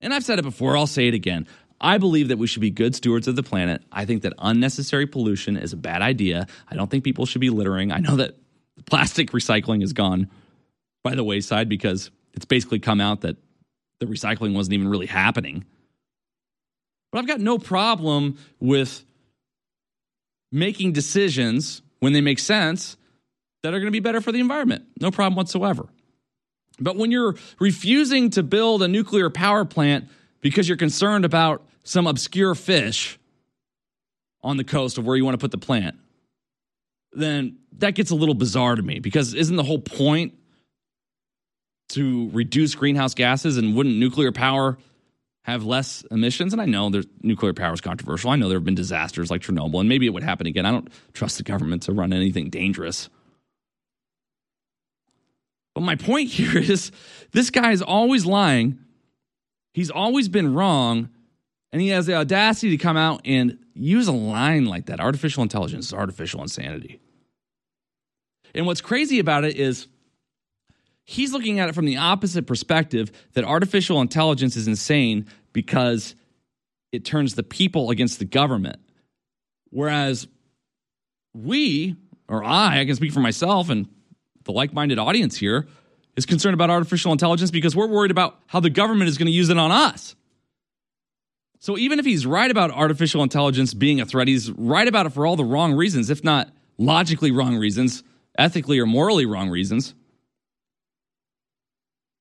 And I've said it before, I'll say it again. I believe that we should be good stewards of the planet. I think that unnecessary pollution is a bad idea. I don't think people should be littering. I know that plastic recycling is gone by the wayside because it's basically come out that the recycling wasn't even really happening. But I've got no problem with making decisions when they make sense that are going to be better for the environment. No problem whatsoever. But when you're refusing to build a nuclear power plant because you're concerned about some obscure fish on the coast of where you want to put the plant, then that gets a little bizarre to me because isn't the whole point to reduce greenhouse gases and wouldn't nuclear power have less emissions? And I know there's nuclear power is controversial. I know there have been disasters like Chernobyl, and maybe it would happen again. I don't trust the government to run anything dangerous. But my point here is this guy is always lying. He's always been wrong. And he has the audacity to come out and use a line like that. Artificial intelligence is artificial insanity. And what's crazy about it is he's looking at it from the opposite perspective that artificial intelligence is insane because it turns the people against the government. Whereas we, or I, I can speak for myself and the like minded audience here, is concerned about artificial intelligence because we're worried about how the government is going to use it on us. So even if he's right about artificial intelligence being a threat, he's right about it for all the wrong reasons, if not logically wrong reasons, ethically or morally wrong reasons.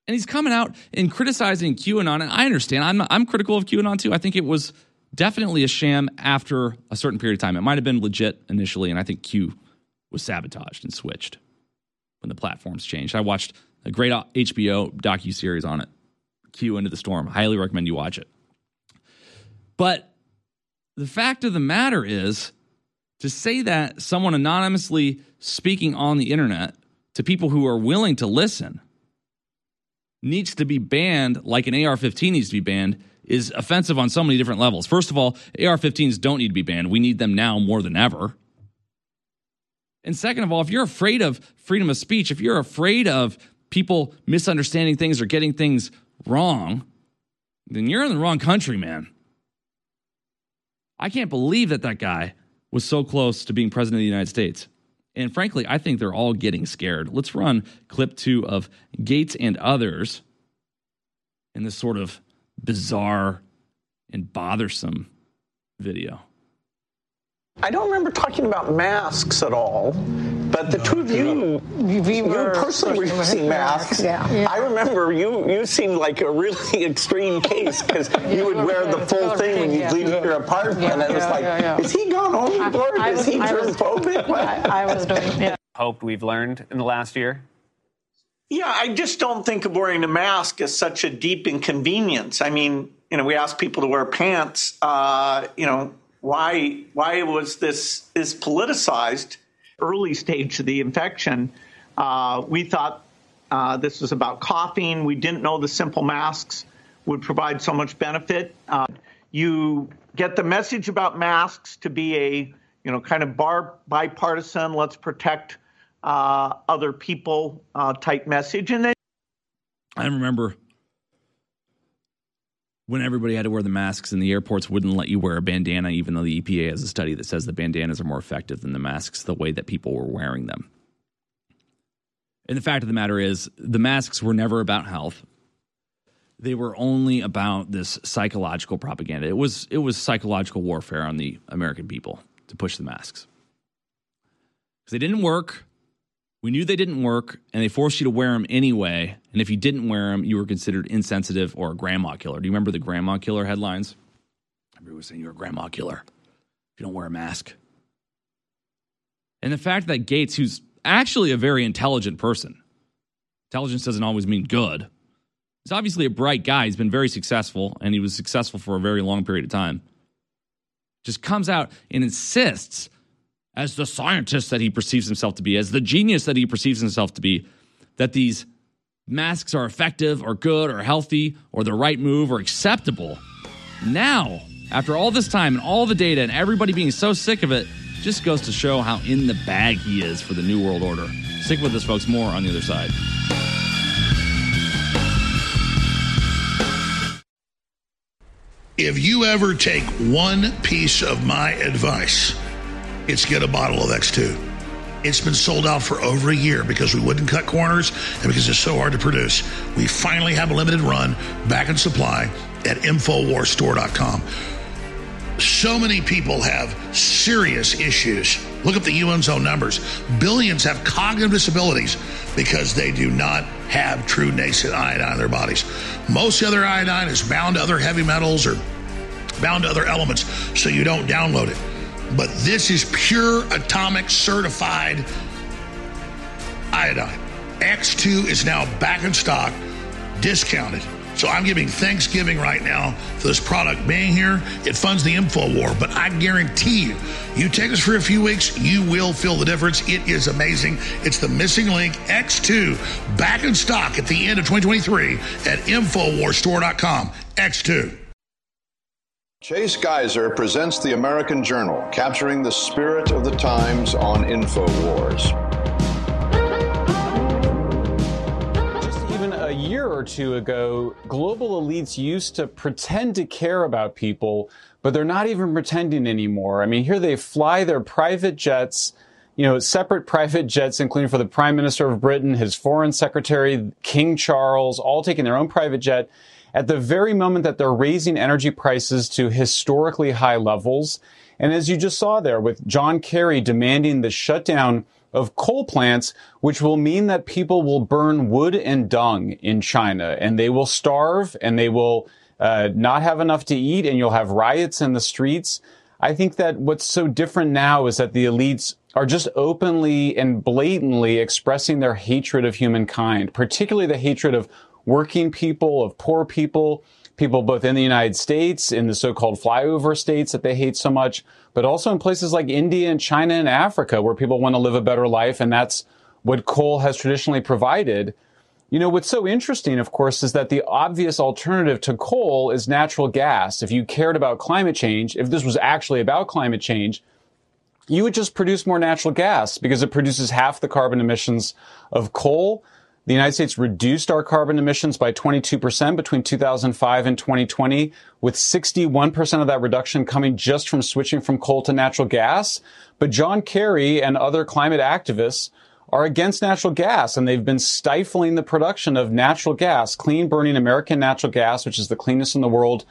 And he's coming out and criticizing QAnon. And I understand. I'm, I'm critical of QAnon too. I think it was definitely a sham after a certain period of time. It might have been legit initially, and I think Q was sabotaged and switched when the platforms changed. I watched a great HBO docu series on it, Q Into the Storm. Highly recommend you watch it. But the fact of the matter is, to say that someone anonymously speaking on the internet to people who are willing to listen needs to be banned like an AR 15 needs to be banned is offensive on so many different levels. First of all, AR 15s don't need to be banned. We need them now more than ever. And second of all, if you're afraid of freedom of speech, if you're afraid of people misunderstanding things or getting things wrong, then you're in the wrong country, man. I can't believe that that guy was so close to being president of the United States. And frankly, I think they're all getting scared. Let's run clip two of Gates and others in this sort of bizarre and bothersome video. I don't remember talking about masks at all, but the two of you, you personally were using masks. Yeah. Yeah. I remember you. You seemed like a really extreme case because you would wear the full thing when you yeah. leave your apartment, Yeah, and it was like, yeah, yeah. is he gone overboard? I is was- he I was- germphobic? I, I was doing, yeah. Hope we've learned in the last year? Yeah, I just don't think of wearing a mask as such a deep inconvenience. I mean, you know, we ask people to wear pants. Uh, you know, why why was this is politicized? Early stage of the infection, uh, we thought uh, this was about coughing. We didn't know the simple masks would provide so much benefit. Uh, you get the message about masks to be a you know kind of bar bipartisan. Let's protect uh, other people uh, type message, and then I remember when everybody had to wear the masks and the airports wouldn't let you wear a bandana, even though the EPA has a study that says the bandanas are more effective than the masks, the way that people were wearing them. And the fact of the matter is, the masks were never about health. They were only about this psychological propaganda. It was it was psychological warfare on the American people to push the masks. Because they didn't work. We knew they didn't work, and they forced you to wear them anyway. And if you didn't wear them, you were considered insensitive or a grandma killer. Do you remember the grandma killer headlines? Everybody was saying you're a grandma killer if you don't wear a mask. And the fact that Gates, who's actually a very intelligent person, intelligence doesn't always mean good. He's obviously a bright guy. He's been very successful, and he was successful for a very long period of time. Just comes out and insists as the scientist that he perceives himself to be, as the genius that he perceives himself to be, that these masks are effective or good or healthy or the right move or acceptable. Now, after all this time and all the data and everybody being so sick of it, just goes to show how in the bag he is for the New World Order. Stick with us, folks. More on the other side. If you ever take one piece of my advice, it's get a bottle of X2. It's been sold out for over a year because we wouldn't cut corners and because it's so hard to produce. We finally have a limited run back in supply at InfoWarsStore.com. So many people have serious issues. Look up the UN's own numbers. Billions have cognitive disabilities because they do not have true nascent iodine in their bodies. Most other iodine is bound to other heavy metals or bound to other elements, so you don't download it. But this is pure atomic certified iodine. X2 is now back in stock, discounted. So I'm giving Thanksgiving right now for this product being here. It funds the info war, but I guarantee you, you take this for a few weeks, you will feel the difference. It is amazing. It's the missing link X2 back in stock at the end of 2023 at InfoWarsStore.com. X2. Chase Geiser presents the American Journal, capturing the spirit of the times on InfoWars. Just even a year or two ago, global elites used to pretend to care about people, but they're not even pretending anymore. I mean, here they fly their private jets, you know, separate private jets, including for the Prime Minister of Britain, his Foreign Secretary, King Charles, all taking their own private jet at the very moment that they're raising energy prices to historically high levels. And as you just saw there with John Kerry demanding the shutdown of coal plants, which will mean that people will burn wood and dung in China and they will starve and they will uh, not have enough to eat and you'll have riots in the streets. I think that what's so different now is that the elites are just openly and blatantly expressing their hatred of humankind, particularly the hatred of working people, of poor people, people both in the United States, in the so-called flyover states that they hate so much, but also in places like India and China and Africa where people want to live a better life. And that's what coal has traditionally provided. You know, what's so interesting, of course, is that the obvious alternative to coal is natural gas. If you cared about climate change, if this was actually about climate change, you would just produce more natural gas because it produces half the carbon emissions of coal. The United States reduced our carbon emissions by 22% between 2005 and 2020, with 61% of that reduction coming just from switching from coal to natural gas. But John Kerry and other climate activists are against natural gas and they've been stifling the production of natural gas, clean burning American natural gas, which is the cleanest in the world.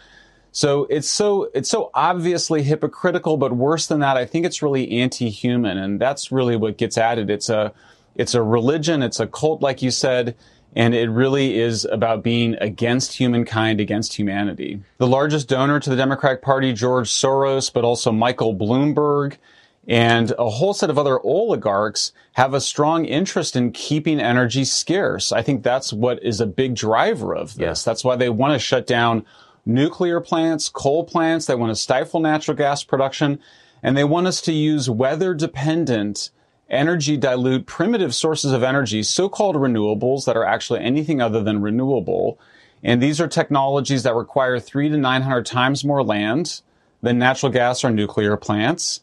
So it's so it's so obviously hypocritical, but worse than that, I think it's really anti-human, and that's really what gets added. It's a it's a religion, it's a cult, like you said, and it really is about being against humankind, against humanity. The largest donor to the Democratic Party, George Soros, but also Michael Bloomberg, and a whole set of other oligarchs have a strong interest in keeping energy scarce. I think that's what is a big driver of this. That's why they want to shut down nuclear plants, coal plants. They want to stifle natural gas production. And they want us to use weather dependent energy dilute primitive sources of energy, so-called renewables that are actually anything other than renewable. And these are technologies that require three to 900 times more land than natural gas or nuclear plants.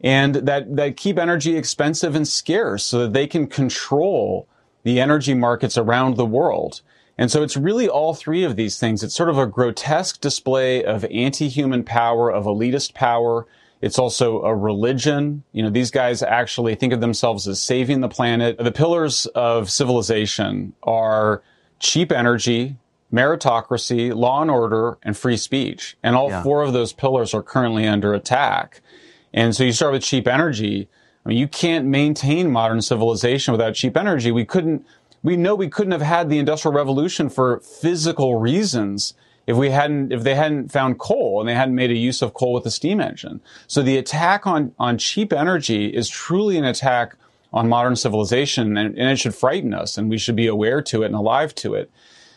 And that, that keep energy expensive and scarce so that they can control the energy markets around the world. And so it's really all three of these things. It's sort of a grotesque display of anti-human power, of elitist power, it's also a religion. You know, these guys actually think of themselves as saving the planet. The pillars of civilization are cheap energy, meritocracy, law and order, and free speech. And all Yeah. four of those pillars are currently under attack. And so you start with cheap energy. I mean, you can't maintain modern civilization without cheap energy. We couldn't, we know we couldn't have had the industrial revolution for physical reasons if we hadn't, if they hadn't found coal and they hadn't made a use of coal with the steam engine. So the attack on, on cheap energy is truly an attack on modern civilization and, and it should frighten us and we should be aware to it and alive to it.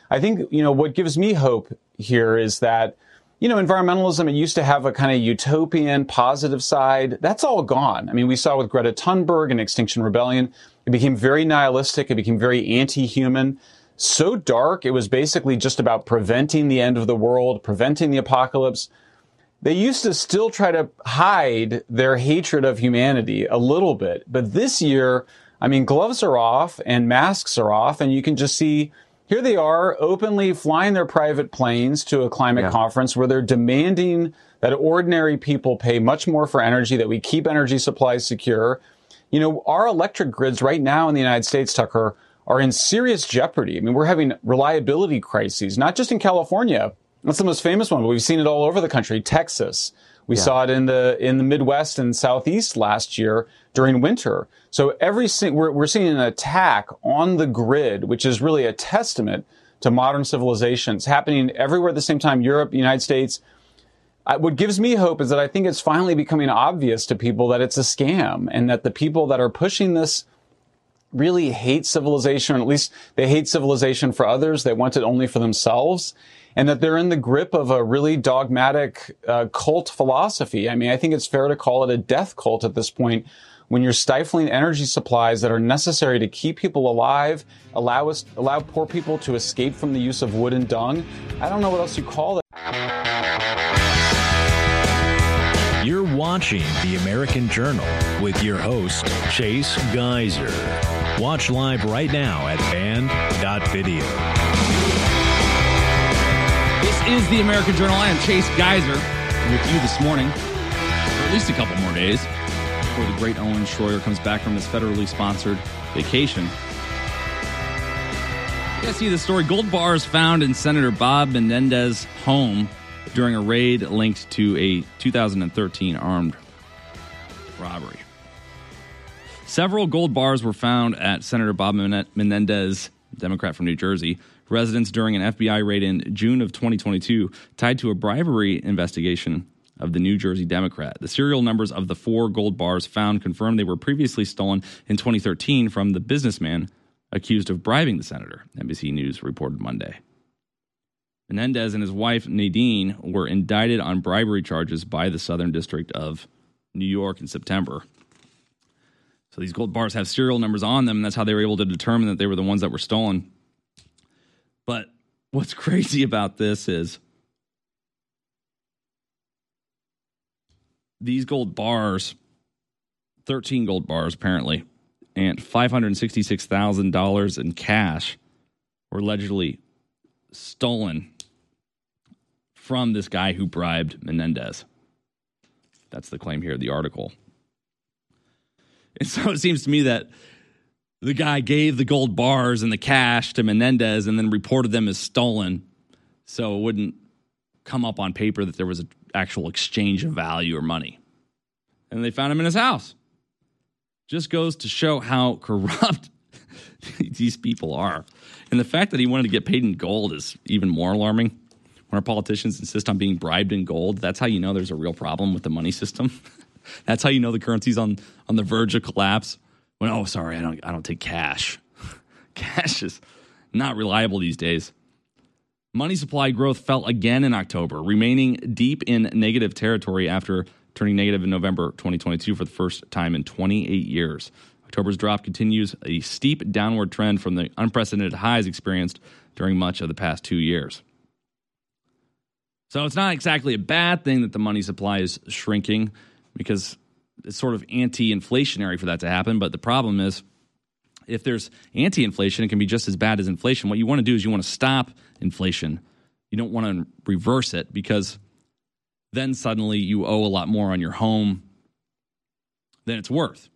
I think, you know, what gives me hope here is that, you know, environmentalism, it used to have a kind of utopian positive side. That's all gone. I mean, we saw with Greta Thunberg and Extinction Rebellion, it became very nihilistic. It became very anti-human. So dark. It was basically just about preventing the end of the world, preventing the apocalypse. They used to still try to hide their hatred of humanity a little bit. But this year, I mean, gloves are off and masks are off, and you can just see here they are openly flying their private planes to a climate Yeah. conference where they're demanding that ordinary people pay much more for energy, that we keep energy supplies secure. You know, our electric grids right now in the United States, Tucker, are in serious jeopardy. I mean, we're having reliability crises, not just in California. That's the most famous one, but we've seen it all over the country. Texas. We Yeah. saw it in the in the Midwest and Southeast last year during winter. So every we're we're seeing an attack on the grid, which is really a testament to modern civilizations happening everywhere at the same time. Europe, United States. I, what gives me hope is that I think it's finally becoming obvious to people that it's a scam, and that the people that are pushing this really hate civilization, or at least they hate civilization for others. They want it only for themselves. And that they're in the grip of a really dogmatic uh, cult philosophy. I mean, I think it's fair to call it a death cult at this point when you're stifling energy supplies that are necessary to keep people alive, allow us, allow poor people to escape from the use of wood and dung. I don't know what else you call it. You're watching The American Journal with your host, Chase Geiser. Watch live right now at band.video. This is the American Journal. I am Chase Geiser with you this morning for at least a couple more days before the great Owen Schroyer comes back from his federally sponsored vacation. You guys see the story. Gold bars found in Senator Bob Menendez's home during a raid linked to a 2013 armed robbery. Several gold bars were found at Senator Bob Menendez, Democrat from New Jersey, residence during an FBI raid in June of 2022 tied to a bribery investigation of the New Jersey Democrat. The serial numbers of the four gold bars found confirmed they were previously stolen in 2013 from the businessman accused of bribing the senator, NBC News reported Monday. Menendez and his wife Nadine were indicted on bribery charges by the Southern District of New York in September. So these gold bars have serial numbers on them, and that's how they were able to determine that they were the ones that were stolen. But what's crazy about this is these gold bars, 13 gold bars apparently, and $566,000 in cash were allegedly stolen from this guy who bribed Menendez. That's the claim here the article. And so it seems to me that the guy gave the gold bars and the cash to Menendez and then reported them as stolen so it wouldn't come up on paper that there was an actual exchange of value or money. And they found him in his house. Just goes to show how corrupt these people are. And the fact that he wanted to get paid in gold is even more alarming. When our politicians insist on being bribed in gold, that's how you know there's a real problem with the money system. That's how you know the currency's on on the verge of collapse. When oh, sorry, I don't I don't take cash. cash is not reliable these days. Money supply growth fell again in October, remaining deep in negative territory after turning negative in November 2022 for the first time in 28 years. October's drop continues a steep downward trend from the unprecedented highs experienced during much of the past two years. So it's not exactly a bad thing that the money supply is shrinking because it's sort of anti inflationary for that to happen. But the problem is, if there's anti inflation, it can be just as bad as inflation. What you want to do is you want to stop inflation. You don't want to reverse it because then suddenly you owe a lot more on your home than it's worth.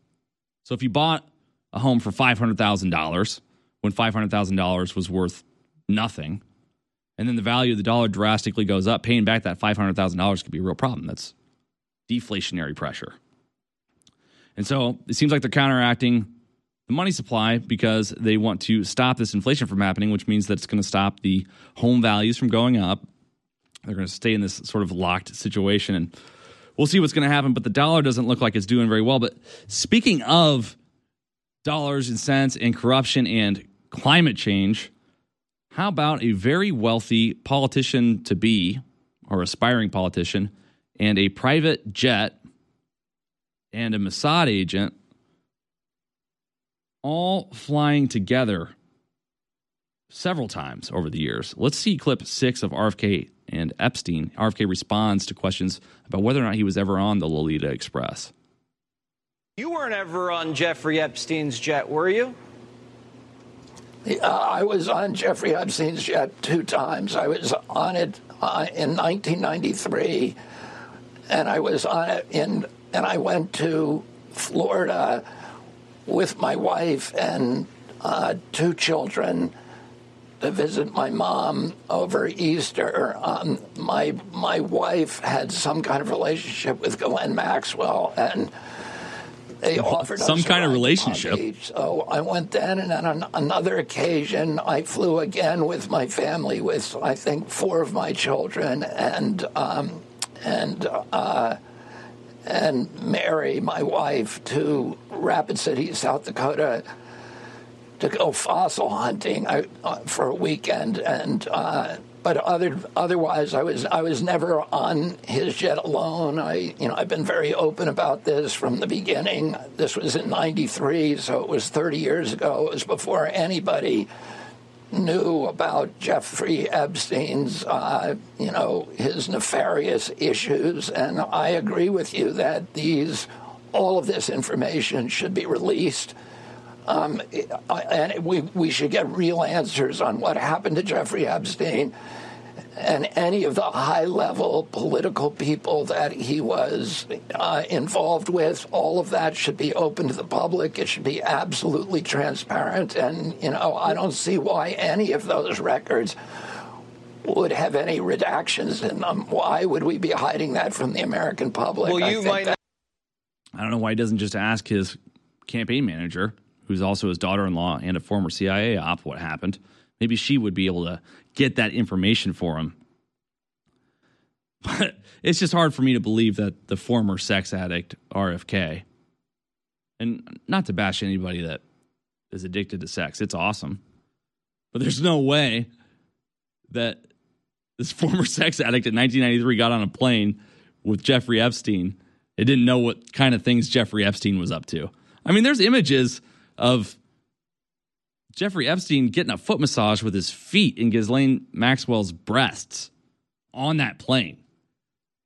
So if you bought a home for $500,000 when $500,000 was worth nothing, and then the value of the dollar drastically goes up, paying back that $500,000 could be a real problem. That's deflationary pressure. And so it seems like they're counteracting the money supply because they want to stop this inflation from happening, which means that it's going to stop the home values from going up. They're going to stay in this sort of locked situation. And we'll see what's going to happen. But the dollar doesn't look like it's doing very well. But speaking of dollars and cents and corruption and climate change, how about a very wealthy politician to be or aspiring politician and a private jet and a Mossad agent all flying together several times over the years. Let's see clip six of RFK and Epstein. RFK responds to questions about whether or not he was ever on the Lolita Express. You weren't ever on Jeffrey Epstein's jet, were you? Uh, I was on Jeffrey Epstein's jet two times. I was on it uh, in 1993, and I was on it in, and I went to Florida with my wife and uh, two children to visit my mom over Easter. Um, my my wife had some kind of relationship with Ghislaine Maxwell, and they offered Some us kind of ride to Palm relationship. So I went then, and then on another occasion, I flew again with my family, with I think four of my children, and um, and. Uh, and Mary, my wife, to Rapid City, South Dakota, to go fossil hunting I, uh, for a weekend. And uh, but other otherwise, I was I was never on his jet alone. I you know I've been very open about this from the beginning. This was in '93, so it was 30 years ago. It was before anybody knew about Jeffrey Epstein's, uh, you know, his nefarious issues, and I agree with you that these, all of this information should be released. Um, and we, we should get real answers on what happened to Jeffrey Epstein and any of the high level political people that he was uh, involved with. All of that should be open to the public. It should be absolutely transparent. And, you know, I don't see why any of those records would have any redactions in them. Why would we be hiding that from the American public? Well, I you think might that- I don't know why he doesn't just ask his campaign manager, who's also his daughter in law and a former CIA op, what happened. Maybe she would be able to get that information for him. But it's just hard for me to believe that the former sex addict, RFK, and not to bash anybody that is addicted to sex, it's awesome. But there's no way that this former sex addict in 1993 got on a plane with Jeffrey Epstein. It didn't know what kind of things Jeffrey Epstein was up to. I mean, there's images of Jeffrey Epstein getting a foot massage with his feet in Ghislaine Maxwell's breasts on that plane.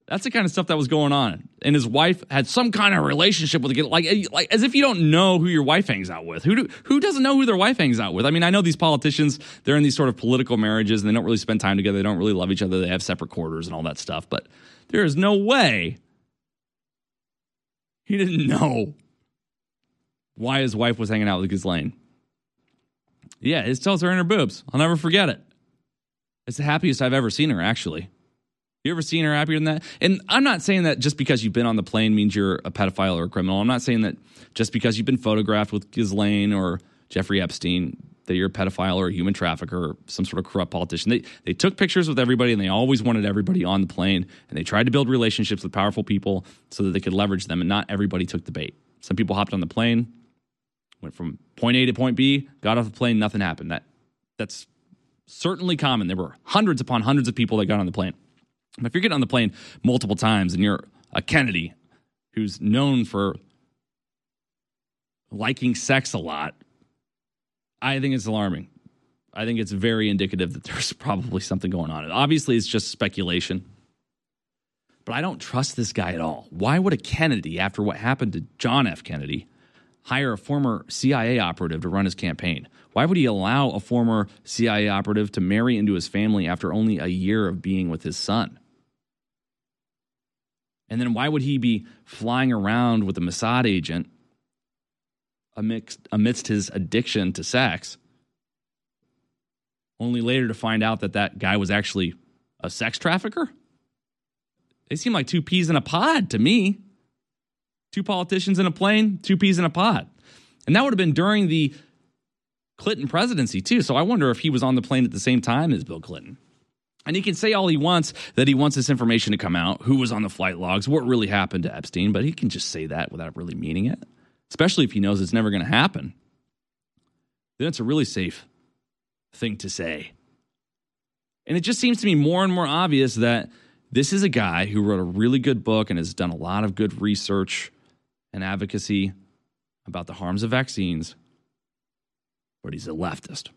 That's the kind of stuff that was going on. And his wife had some kind of relationship with it, like, eh, like as if you don't know who your wife hangs out with. Who do, who doesn't know who their wife hangs out with? I mean, I know these politicians, they're in these sort of political marriages and they don't really spend time together. They don't really love each other. They have separate quarters and all that stuff. But there is no way he didn't know why his wife was hanging out with Ghislaine. Yeah, his tells her in her boobs. I'll never forget it. It's the happiest I've ever seen her, actually. You ever seen her happier than that? And I'm not saying that just because you've been on the plane means you're a pedophile or a criminal. I'm not saying that just because you've been photographed with Ghislaine or Jeffrey Epstein that you're a pedophile or a human trafficker or some sort of corrupt politician. They they took pictures with everybody and they always wanted everybody on the plane and they tried to build relationships with powerful people so that they could leverage them and not everybody took the bait. Some people hopped on the plane, went from point A to point B, got off the plane, nothing happened. That that's certainly common. There were hundreds upon hundreds of people that got on the plane. But if you're getting on the plane multiple times and you're a Kennedy who's known for liking sex a lot, I think it's alarming. I think it's very indicative that there's probably something going on. Obviously, it's just speculation. But I don't trust this guy at all. Why would a Kennedy, after what happened to John F. Kennedy, hire a former CIA operative to run his campaign? Why would he allow a former CIA operative to marry into his family after only a year of being with his son? And then why would he be flying around with a Mossad agent amidst, amidst his addiction to sex, only later to find out that that guy was actually a sex trafficker? They seem like two peas in a pod to me. Two politicians in a plane, two peas in a pod. And that would have been during the Clinton presidency, too. So I wonder if he was on the plane at the same time as Bill Clinton. And he can say all he wants that he wants this information to come out, who was on the flight logs, what really happened to Epstein, but he can just say that without really meaning it, especially if he knows it's never going to happen. Then it's a really safe thing to say. And it just seems to me more and more obvious that this is a guy who wrote a really good book and has done a lot of good research and advocacy about the harms of vaccines, but he's a leftist.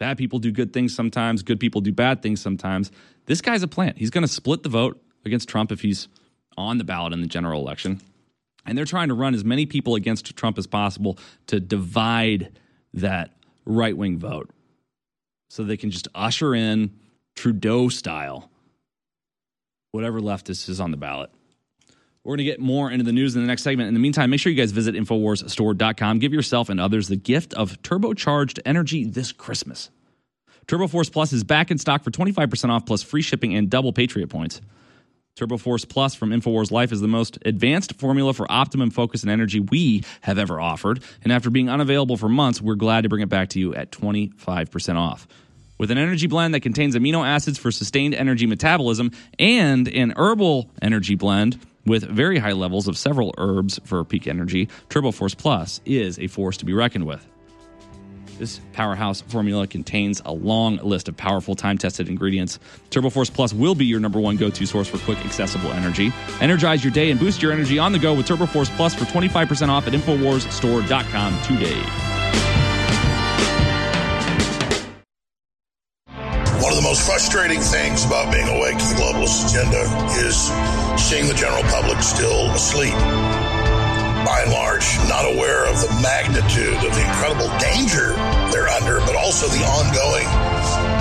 Bad people do good things sometimes, good people do bad things sometimes. This guy's a plant. He's going to split the vote against Trump if he's on the ballot in the general election. And they're trying to run as many people against Trump as possible to divide that right wing vote so they can just usher in Trudeau style whatever leftist is on the ballot. We're going to get more into the news in the next segment. In the meantime, make sure you guys visit InfoWarsStore.com. Give yourself and others the gift of turbocharged energy this Christmas. TurboForce Plus is back in stock for 25% off plus free shipping and double Patriot points. TurboForce Plus from InfoWars Life is the most advanced formula for optimum focus and energy we have ever offered. And after being unavailable for months, we're glad to bring it back to you at 25% off. With an energy blend that contains amino acids for sustained energy metabolism and an herbal energy blend with very high levels of several herbs for peak energy, TurboForce Plus is a force to be reckoned with. This powerhouse formula contains a long list of powerful time tested ingredients. TurboForce Plus will be your number one go to source for quick, accessible energy. Energize your day and boost your energy on the go with TurboForce Plus for 25% off at InfoWarsStore.com today. Of the most frustrating things about being awake to the globalist agenda is seeing the general public still asleep. By and large, not aware of the magnitude of the incredible danger they're under, but also the ongoing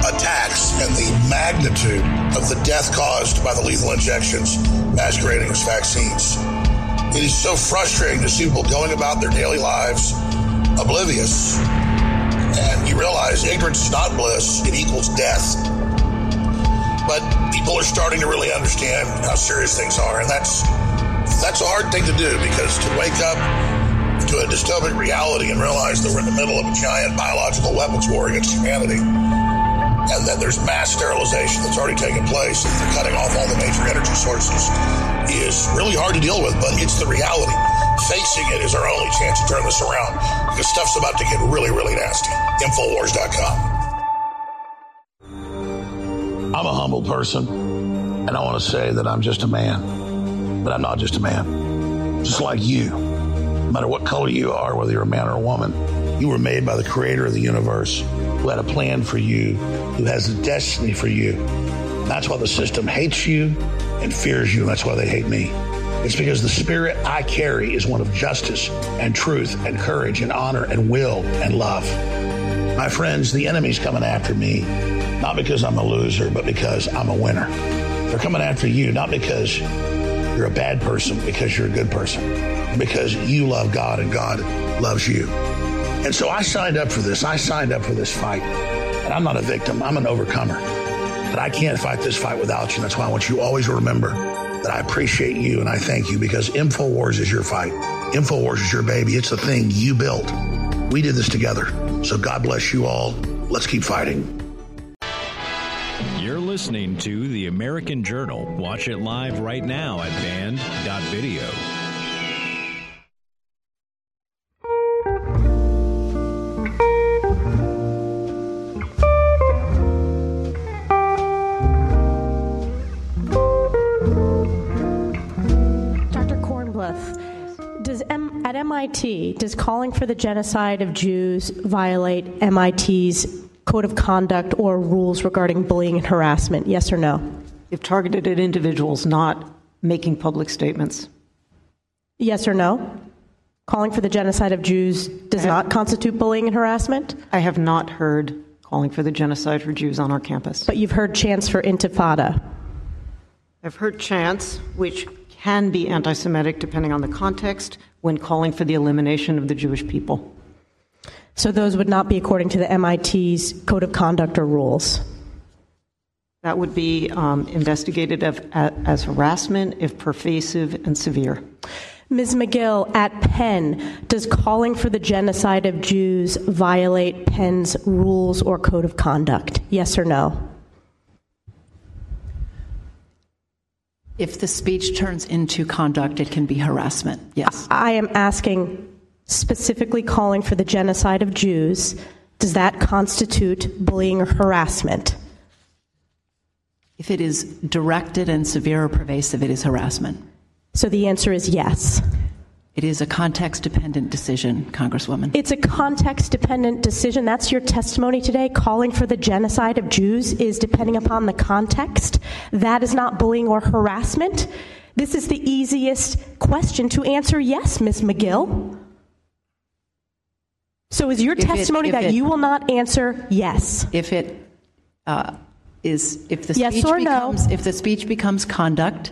attacks and the magnitude of the death caused by the lethal injections masquerading as vaccines. It is so frustrating to see people going about their daily lives oblivious and you realize ignorance is not bliss, it equals death. But people are starting to really understand how serious things are, and that's that's a hard thing to do because to wake up to a dystopic reality and realize that we're in the middle of a giant biological weapons war against humanity, and that there's mass sterilization that's already taken place, and they're cutting off all the major energy sources, is really hard to deal with, but it's the reality. Facing it is our only chance to turn this around because stuff's about to get really, really nasty. Infowars.com. I'm a humble person, and I want to say that I'm just a man, but I'm not just a man. Just like you, no matter what color you are, whether you're a man or a woman, you were made by the creator of the universe who had a plan for you, who has a destiny for you. That's why the system hates you and fears you, and that's why they hate me. It's because the spirit I carry is one of justice and truth and courage and honor and will and love. My friends, the enemy's coming after me, not because I'm a loser, but because I'm a winner. They're coming after you, not because you're a bad person, because you're a good person, because you love God and God loves you. And so I signed up for this. I signed up for this fight. And I'm not a victim, I'm an overcomer. But I can't fight this fight without you. That's why I want you always to remember that I appreciate you and I thank you because InfoWars is your fight. InfoWars is your baby. It's the thing you built. We did this together. So God bless you all. Let's keep fighting. You're listening to The American Journal. Watch it live right now at banned.video. MIT does calling for the genocide of Jews violate MIT's code of conduct or rules regarding bullying and harassment? Yes or no? If targeted at individuals, not making public statements. Yes or no? Calling for the genocide of Jews does not constitute bullying and harassment? I have not heard calling for the genocide for Jews on our campus. But you've heard chants for intifada. I've heard chants, which can be anti Semitic depending on the context, when calling for the elimination of the Jewish people. So those would not be according to the MIT's code of conduct or rules? That would be um, investigated as, as harassment if pervasive and severe. Ms. Magill, at Penn, does calling for the genocide of Jews violate Penn's rules or code of conduct? Yes or no? If the speech turns into conduct, it can be harassment. Yes. I am asking specifically calling for the genocide of Jews. Does that constitute bullying or harassment? If it is directed and severe or pervasive, it is harassment. So the answer is yes. It is a context dependent decision, Congresswoman. It's a context dependent decision. That's your testimony today. Calling for the genocide of Jews is depending upon the context. That is not bullying or harassment. This is the easiest question to answer yes, Ms. Magill. So is your If testimony if that it- you will not answer yes? If it uh, is, if the Yes speech or no? becomes, if the speech becomes conduct,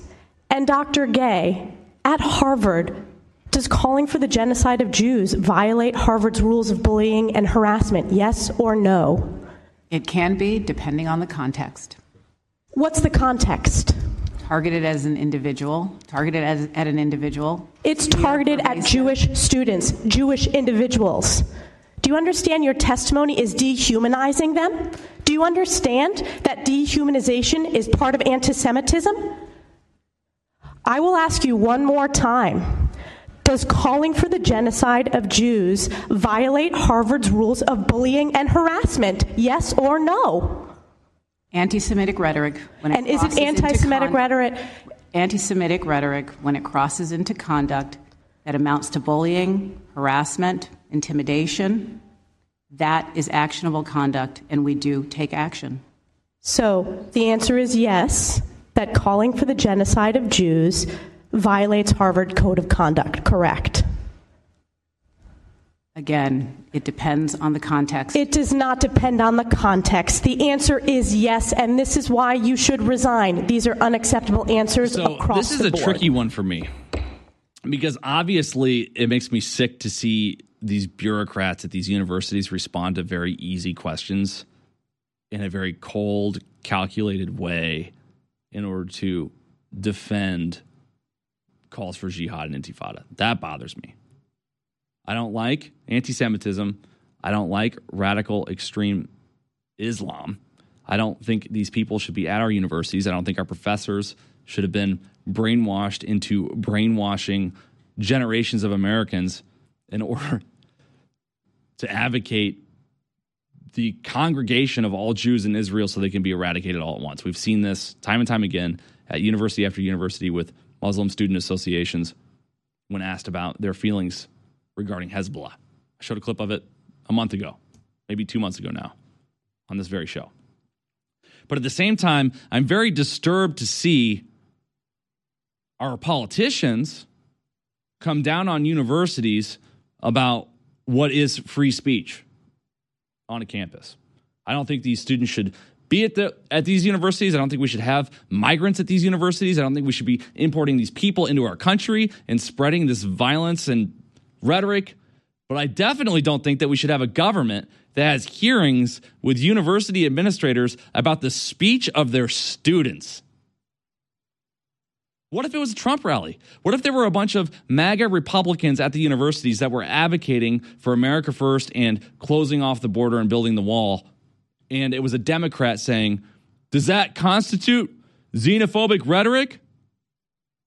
And Dr. Gay, at Harvard, does calling for the genocide of Jews violate Harvard's rules of bullying and harassment? Yes or no? It can be, depending on the context. What's the context? Targeted as an individual, targeted as, at an individual. It's targeted at Jewish students, Jewish individuals. Do you understand your testimony is dehumanizing them? Do you understand that dehumanization is part of anti Semitism? I will ask you one more time. Does calling for the genocide of Jews violate Harvard's rules of bullying and harassment? Yes or no? Anti-Semitic rhetoric. When it And is it anti-Semitic con- rhetoric? Anti-Semitic rhetoric, when it crosses into conduct that amounts to bullying, harassment, intimidation, that is actionable conduct, and we do take action. So the answer is yes, that calling for the genocide of Jews violates Harvard Code of Conduct, correct? Again, it depends on the context. It does not depend on the context. The answer is yes, and this is why you should resign. These are unacceptable answers So across the board. this is a board. tricky one for me because obviously it makes me sick to see these bureaucrats at these universities respond to very easy questions in a very cold, calculated way in order to defend calls for jihad and intifada. That bothers me. I don't like anti Semitism. I don't like radical extreme Islam. I don't think these people should be at our universities. I don't think our professors should have been brainwashed into brainwashing generations of Americans in order to advocate the congregation of all Jews in Israel so they can be eradicated all at once. We've seen this time and time again at university after university with Muslim student associations when asked about their feelings regarding Hezbollah. I showed a clip of it a month ago, maybe two months ago now, on this very show. But at the same time, I'm very disturbed to see our politicians come down on universities about what is free speech on a campus. I don't think these students should be at the at these universities. I don't think we should have migrants at these universities. I don't think we should be importing these people into our country and spreading this violence and rhetoric. But I definitely don't think that we should have a government that has hearings with university administrators about the speech of their students. What if it was a Trump rally? What if there were a bunch of MAGA Republicans at the universities that were advocating for America First and closing off the border and building the wall? And it was a Democrat saying, Does that constitute xenophobic rhetoric?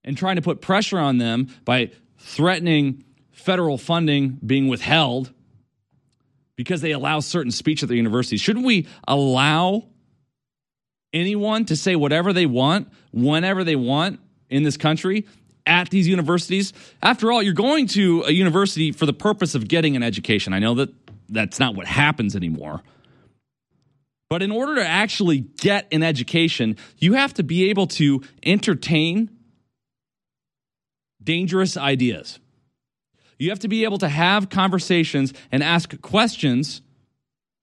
And trying to put pressure on them by threatening federal funding being withheld because they allow certain speech at the universities. Shouldn't we allow anyone to say whatever they want, whenever they want in this country at these universities? After all, you're going to a university for the purpose of getting an education. I know that that's not what happens anymore. But in order to actually get an education, you have to be able to entertain dangerous ideas. You have to be able to have conversations and ask questions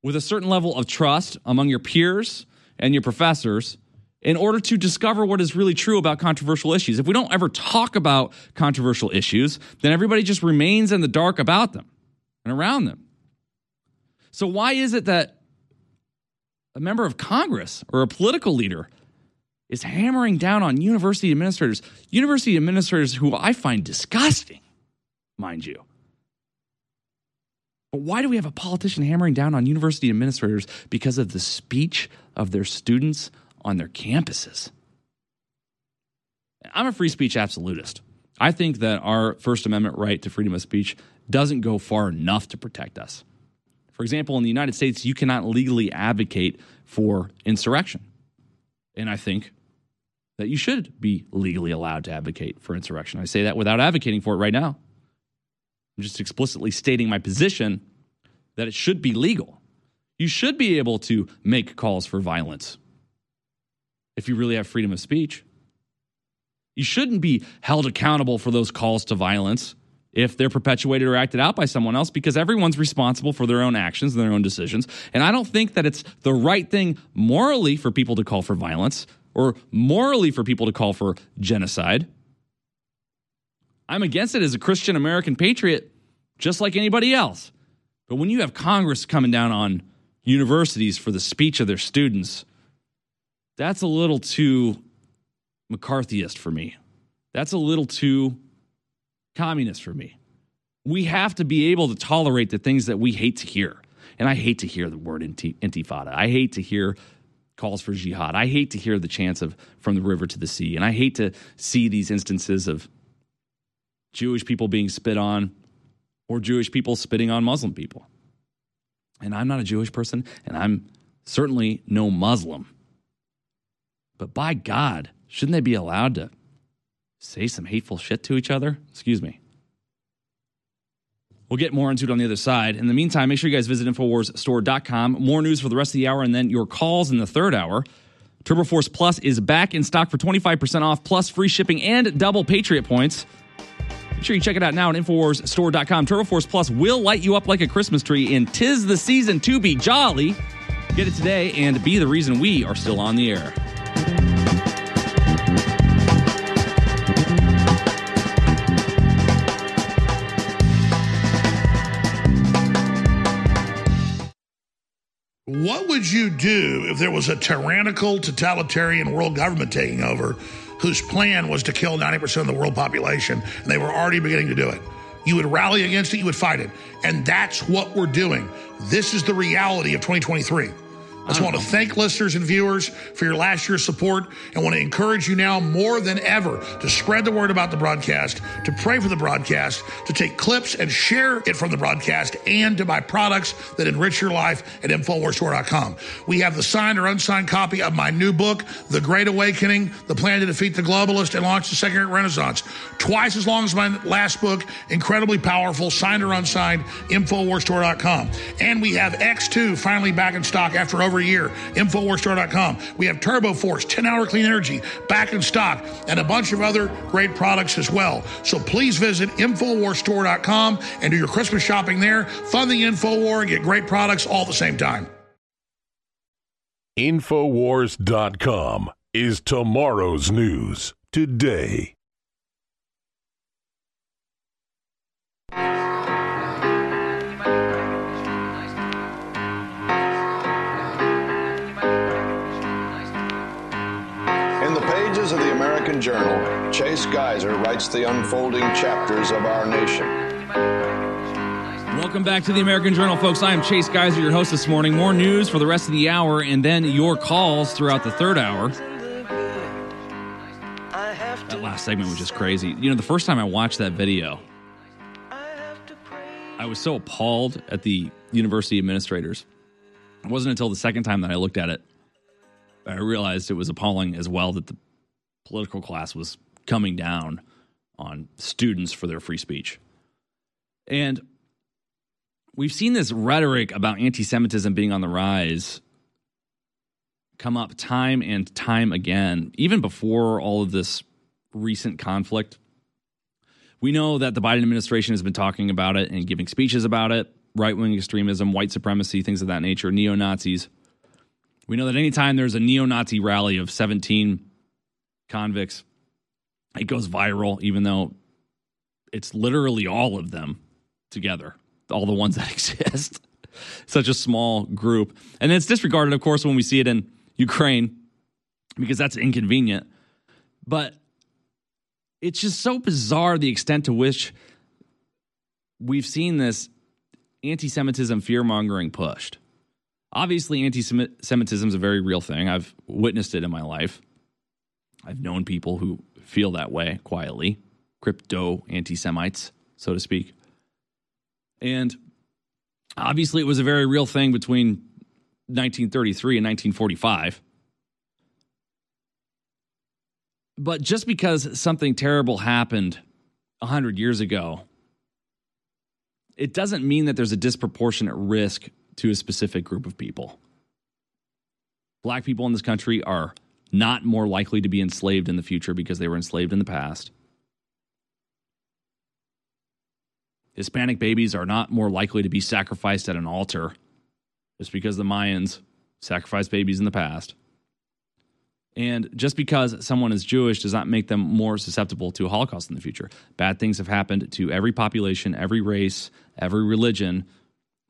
with a certain level of trust among your peers and your professors in order to discover what is really true about controversial issues. If we don't ever talk about controversial issues, then everybody just remains in the dark about them and around them. So, why is it that a member of Congress or a political leader is hammering down on university administrators, university administrators who I find disgusting, mind you. But why do we have a politician hammering down on university administrators because of the speech of their students on their campuses? I'm a free speech absolutist. I think that our First Amendment right to freedom of speech doesn't go far enough to protect us. For example, in the United States, you cannot legally advocate for insurrection. And I think that you should be legally allowed to advocate for insurrection. I say that without advocating for it right now. I'm just explicitly stating my position that it should be legal. You should be able to make calls for violence if you really have freedom of speech. You shouldn't be held accountable for those calls to violence if they're perpetuated or acted out by someone else because everyone's responsible for their own actions and their own decisions. And I don't think that it's the right thing morally for people to call for violence or morally for people to call for genocide. I'm against it as a Christian American patriot, just like anybody else. But when you have Congress coming down on universities for the speech of their students, that's a little too McCarthyist for me. That's a little too communist for me. We have to be able to tolerate the things that we hate to hear. And I hate to hear the word intifada. I hate to hear calls for jihad. I hate to hear the chants of from the river to the sea. And I hate to see these instances of Jewish people being spit on or Jewish people spitting on Muslim people. And I'm not a Jewish person, and I'm certainly no Muslim. But by God, shouldn't they be allowed to say some hateful shit to each other? Excuse me. We'll get more into it on the other side. In the meantime, make sure you guys visit InfoWarsStore.com. More news for the rest of the hour and then your calls in the third hour. TurboForce Plus is back in stock for 25% off, plus free shipping and double Patriot points. Make sure you check it out now at InfoWarsStore.com. TurboForce Plus will light you up like a Christmas tree, and tis the season to be jolly. Get it today and be the reason we are still on the air. Would you do if there was a tyrannical, totalitarian world government taking over whose plan was to kill 90% of the world population and they were already beginning to do it? You would rally against it, you would fight it. And that's what we're doing. This is the reality of 2023. I just want to thank listeners and viewers for your last year's support and want to encourage you now more than ever to spread the word about the broadcast, to pray for the broadcast, to take clips and share it from the broadcast, and to buy products that enrich your life at InfoWarsStore.com. We have the signed or unsigned copy of my new book, The Great Awakening, The Plan to Defeat the Globalist and Launch the Second Renaissance. Twice as long as my last book, incredibly powerful, signed or unsigned, InfoWarsStore.com. And we have X2 finally back in stock after over a year, InfoWarsStore.com. We have Turbo Force, 10 hour clean energy, back in stock, and a bunch of other great products as well. So please visit InfoWarsStore.com and do your Christmas shopping there. Fund the InfoWar and get great products all at the same time. Infowars.com is tomorrow's news today. American Journal, Chase Geiser writes the unfolding chapters of our nation. Welcome back to the American Journal, folks. I am Chase Geiser, your host this morning. More news for the rest of the hour, and then your calls throughout the third hour. That last segment was just crazy. You know, the first time I watched that video, I was so appalled at the university administrators. It wasn't until the second time that I looked at it I realized it was appalling as well that the political class was coming down on students for their free speech. And we've seen this rhetoric about anti Semitism being on the rise come up time and time again, even before all of this recent conflict. We know that the Biden administration has been talking about it and giving speeches about it right wing extremism, white supremacy, things of that nature, neo Nazis. We know that anytime there's a neo Nazi rally of 17 convicts, it goes viral, even though it's literally all of them together, all the ones that exist. Such a small group. And it's disregarded, of course, when we see it in Ukraine because that's inconvenient. But it's just so bizarre the extent to which we've seen this anti Semitism fear mongering pushed. Obviously, anti Semitism is a very real thing. I've witnessed it in my life. I've known people who feel that way quietly, crypto anti Semites, so to speak. And obviously, it was a very real thing between 1933 and 1945. But just because something terrible happened 100 years ago, it doesn't mean that there's a disproportionate risk to a specific group of people. Black people in this country are not more likely to be enslaved in the future because they were enslaved in the past. Hispanic babies are not more likely to be sacrificed at an altar just because the Mayans sacrificed babies in the past. And just because someone is Jewish does not make them more susceptible to a Holocaust in the future. Bad things have happened to every population, every race, every religion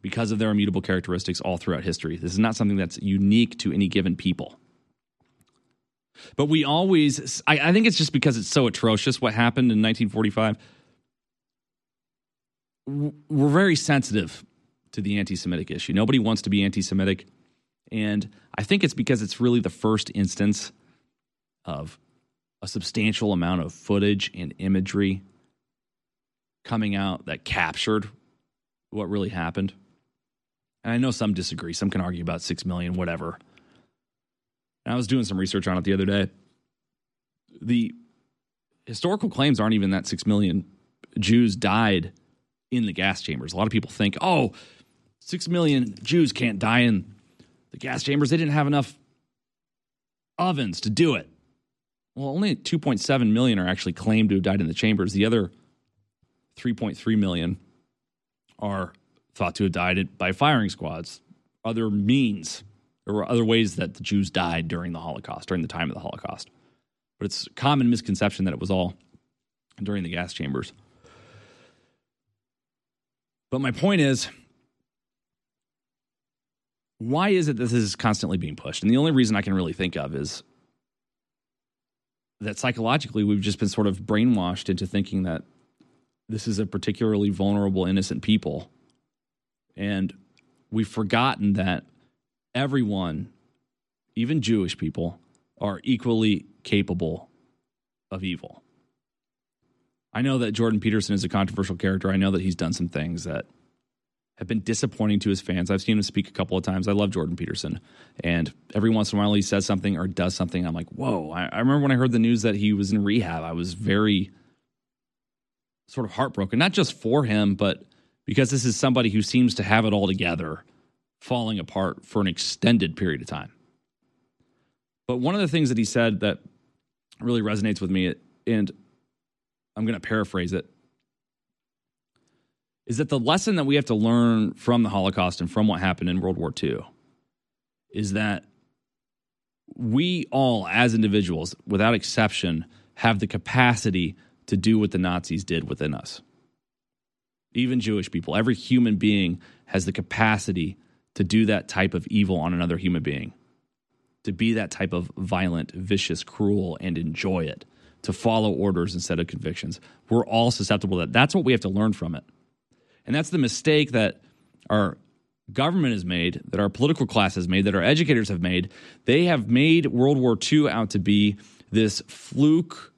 because of their immutable characteristics all throughout history. This is not something that's unique to any given people. But we always, I, I think it's just because it's so atrocious what happened in 1945. We're very sensitive to the anti Semitic issue. Nobody wants to be anti Semitic. And I think it's because it's really the first instance of a substantial amount of footage and imagery coming out that captured what really happened. And I know some disagree. Some can argue about 6 million, whatever. And I was doing some research on it the other day. The historical claims aren't even that 6 million Jews died in the gas chambers. A lot of people think, oh, 6 million Jews can't die in the gas chambers. They didn't have enough ovens to do it. Well, only 2.7 million are actually claimed to have died in the chambers. The other 3.3 million are thought to have died by firing squads, other means. There were other ways that the Jews died during the Holocaust, during the time of the Holocaust. But it's a common misconception that it was all during the gas chambers. But my point is why is it that this is constantly being pushed? And the only reason I can really think of is that psychologically we've just been sort of brainwashed into thinking that this is a particularly vulnerable, innocent people. And we've forgotten that everyone, even Jewish people, are equally capable of evil. I know that Jordan Peterson is a controversial character. I know that he's done some things that have been disappointing to his fans. I've seen him speak a couple of times. I love Jordan Peterson. And every once in a while he says something or does something. I'm like, whoa. I, I remember when I heard the news that he was in rehab, I was very sort of heartbroken, not just for him, but because this is somebody who seems to have it all together, falling apart for an extended period of time. But one of the things that he said that really resonates with me, and I'm going to paraphrase it, is that the lesson that we have to learn from the Holocaust and from what happened in World War II is that we all, as individuals, without exception, have the capacity to do what the Nazis did within us. Even Jewish people, every human being has the capacity to do that type of evil on another human being, to be that type of violent, vicious, cruel, and enjoy it, to follow orders instead of convictions. We're all susceptible to that. That's what we have to learn from it. And that's the mistake that our government has made, that our political class has made, that our educators have made. They have made World War II out to be this fluke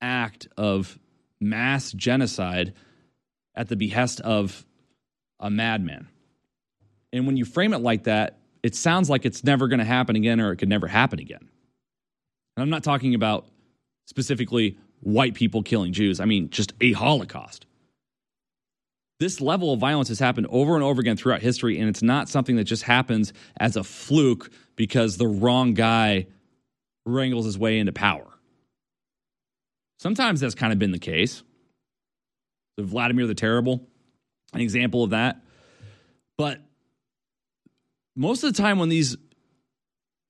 act of mass genocide at the behest of a madman. And when you frame it like that, it sounds like it's never going to happen again or it could never happen again. And I'm not talking about specifically white people killing Jews, I mean just a Holocaust this level of violence has happened over and over again throughout history, and it's not something that just happens as a fluke because the wrong guy wrangles his way into power. Sometimes that's kind of been the case. Vladimir the Terrible, an example of that. But most of the time, when these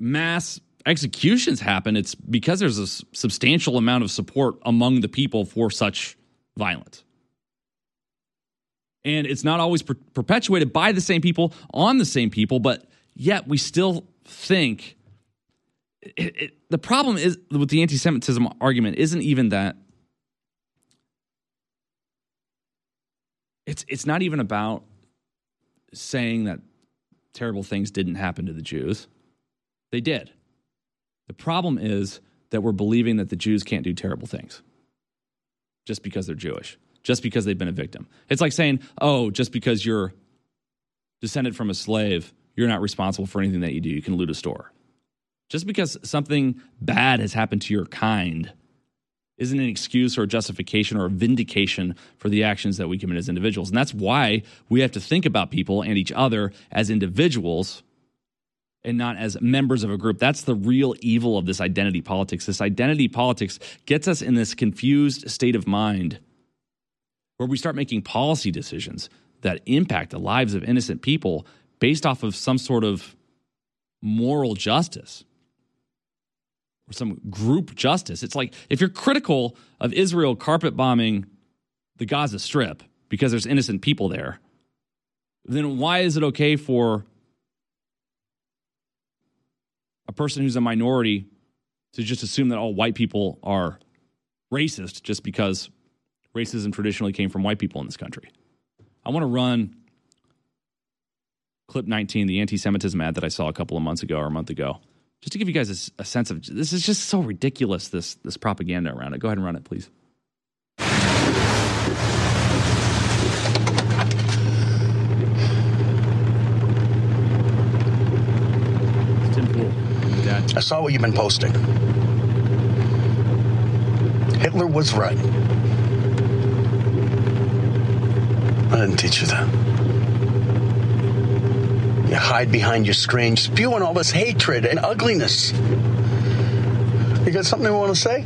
mass executions happen, it's because there's a substantial amount of support among the people for such violence. And it's not always per- perpetuated by the same people on the same people, but yet we still think it, it, the problem is with the anti-Semitism argument isn't even that it's it's not even about saying that terrible things didn't happen to the Jews. They did. The problem is that we're believing that the Jews can't do terrible things just because they're Jewish, just because they've been a victim. It's like saying, "Oh, just because you're descended from a slave, you're not responsible for anything that you do. You can loot a store." Just because something bad has happened to your kind isn't an excuse or a justification or a vindication for the actions that we commit as individuals. And that's why we have to think about people and each other as individuals and not as members of a group. That's the real evil of this identity politics. This identity politics gets us in this confused state of mind where we start making policy decisions that impact the lives of innocent people based off of some sort of moral justice some group justice. It's like if you're critical of Israel carpet bombing the Gaza Strip because there's innocent people there, then why is it okay for a person who's a minority to just assume that all white people are racist just because racism traditionally came from white people in this country? I want to run clip 19, the anti Semitism ad that I saw a couple of months ago or a month ago just to give you guys a, a, sense of this is just so ridiculous this this propaganda around it go ahead and run it please Tim Pool, I saw what you've been posting. Hitler was right. I didn't teach you that. You hide behind your screen, spewing all this hatred and ugliness. You got something you want to say?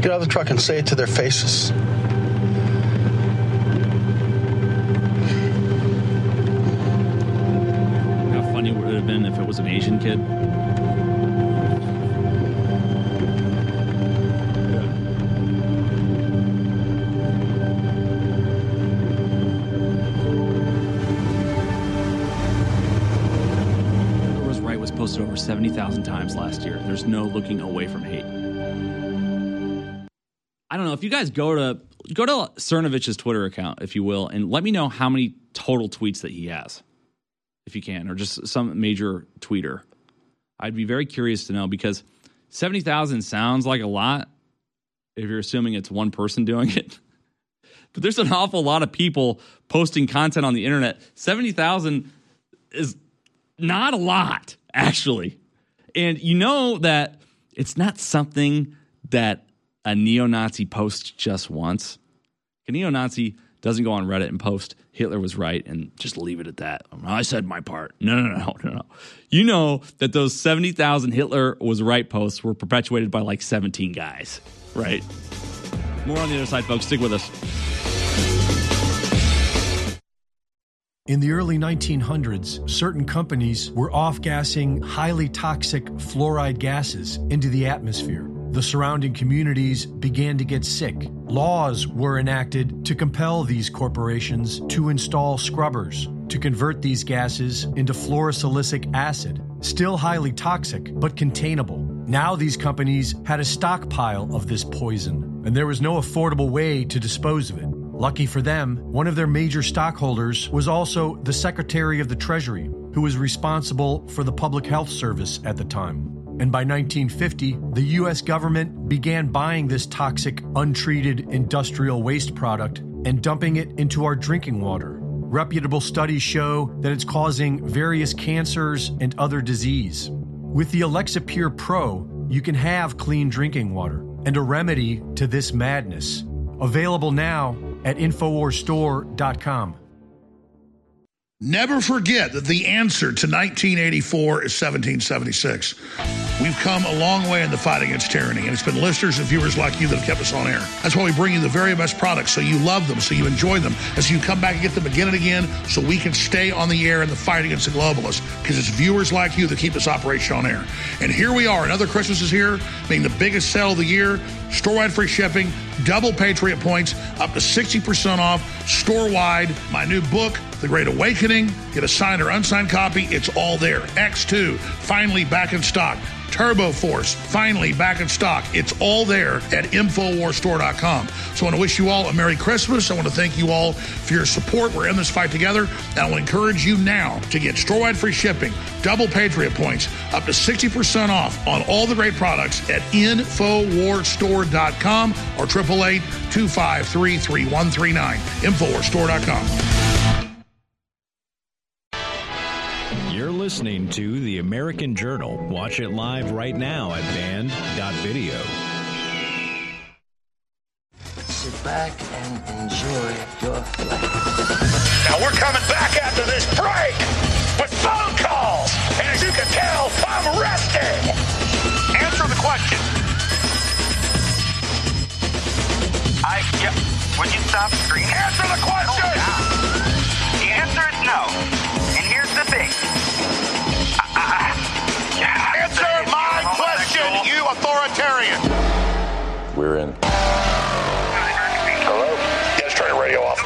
Get out of the truck and say it to their faces. how funny would it have been if it was an asian kid 70,000 times last year. There's no looking away from hate. I don't know if you guys go to go to Cernovich's Twitter account, if you will, and let me know how many total tweets that he has, if you can, or just some major tweeter. I'd be very curious to know because seventy thousand sounds like a lot if you're assuming it's one person doing it. But there's an awful lot of people posting content on the internet. Seventy thousand is not a lot, actually. And you know that it's not something that a neo Nazi posts just once. A neo Nazi doesn't go on Reddit and post Hitler was right and just leave it at that. I said my part. No, no, no, no, no. You know that those 70,000 Hitler was right posts were perpetuated by like 17 guys, right? More on the other side, folks. Stick with us. In the early 1900s, certain companies were off gassing highly toxic fluoride gases into the atmosphere. The surrounding communities began to get sick. Laws were enacted to compel these corporations to install scrubbers to convert these gases into fluorosilicic acid, still highly toxic but containable. Now these companies had a stockpile of this poison, and there was no affordable way to dispose of it. Lucky for them, one of their major stockholders was also the Secretary of the Treasury, who was responsible for the Public Health Service at the time. And by 1950, the US government began buying this toxic, untreated industrial waste product and dumping it into our drinking water. Reputable studies show that it's causing various cancers and other disease. With the Alexapure Pro, you can have clean drinking water and a remedy to this madness. Available now at InfoWarsStore.com. Never forget that the answer to 1984 is 1776. We've come a long way in the fight against tyranny, and it's been listeners and viewers like you that have kept us on air. That's why we bring you the very best products so you love them, so you enjoy them, and so you come back and get them again and again so we can stay on the air in the fight against the globalists because it's viewers like you that keep this operation on air. And here we are, another Christmas is here, being the biggest sale of the year, store-wide free shipping, double Patriot points, up to 60% off, store-wide, my new book, The Great Awakening, get a signed or unsigned copy, it's all there. X2, finally back in stock. Turbo Force, finally back in stock. It's all there at InfoWarStore.com. So I want to wish you all a Merry Christmas. I want to thank you all for your support. We're in this fight together. And I will encourage you now to get store-wide free shipping, double Patriot points, up to 60% off on all the great products at InfoWarStore.com or 888-253-3139. InfoWarsStore.com. listening to The American Journal. Watch it live right now at banned.video. Sit back and enjoy your flight. Now we're coming back after this break with phone calls. And as you can tell, I'm rested. Answer the question. I, yeah. Would you stop screaming? Answer the question! Oh, the answer authoritarian. We're in. Hello? Yes, turn the radio off.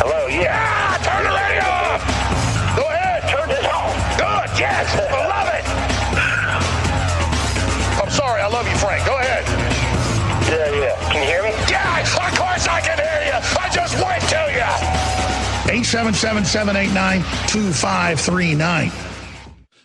Hello, yeah. Turn the radio off. Go ahead. Turn this off. Good. Yes. I love it. I'm sorry. I love you, Frank. Go ahead. Yeah, yeah. Can you hear me? 877 789 2539.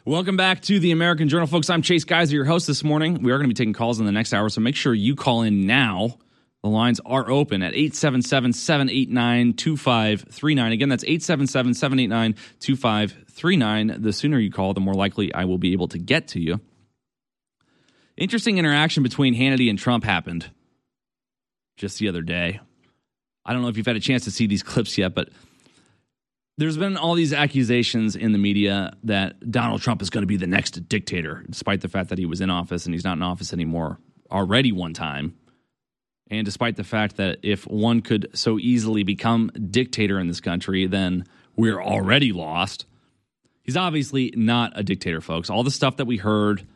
Welcome back to the American Journal, folks. I'm Chase Geiser, your host this morning. We are going to be taking calls in the next hour, so make sure you call in now. The lines are open at 877 789 2539. Again, that's 877 789 2539. The sooner you call, the more likely I will be able to get to you. Interesting interaction between Hannity and Trump happened just the other day. I don't know if you've had a chance to see these clips yet, but there's been all these accusations in the media that Donald Trump is going to be the next dictator, despite the fact that he was in office and he's not in office anymore already one time. And despite the fact that if one could so easily become dictator in this country, then we're already lost. He's obviously not a dictator, folks. All the stuff that we heard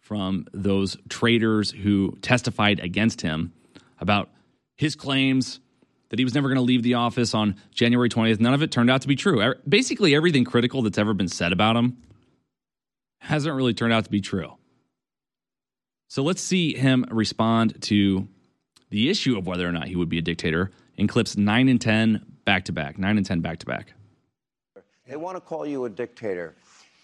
from those traitors who testified against him about his claims that he was never going to leave the office on January 20th, none of it turned out to be true. Basically, everything critical that's ever been said about him hasn't really turned out to be true. So let's see him respond to the issue of whether or not he would be a dictator in clips 9 and 10 back to back. 9 and 10 back to back. They want to call you a dictator.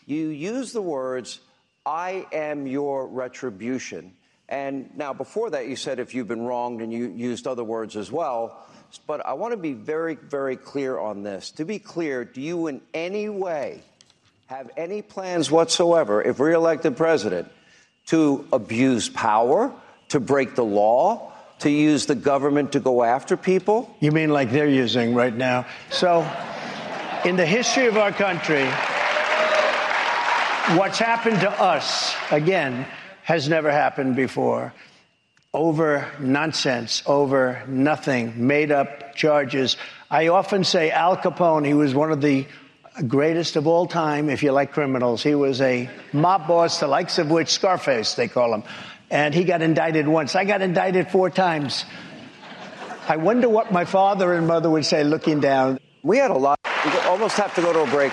You use the words, I am your retribution. And now, before that, you said if you've been wronged, and you used other words as well. But I want to be very, very clear on this. To be clear, do you in any way have any plans whatsoever, if reelected president, to abuse power, to break the law, to use the government to go after people? You mean like they're using right now? So, in the history of our country, what's happened to us, again, has never happened before. Over nonsense, over nothing, made up charges. I often say Al Capone, he was one of the greatest of all time, if you like criminals. He was a mob boss, the likes of which Scarface, they call him. And he got indicted once. I got indicted four times. I wonder what my father and mother would say looking down. We had a lot. We almost have to go to a break.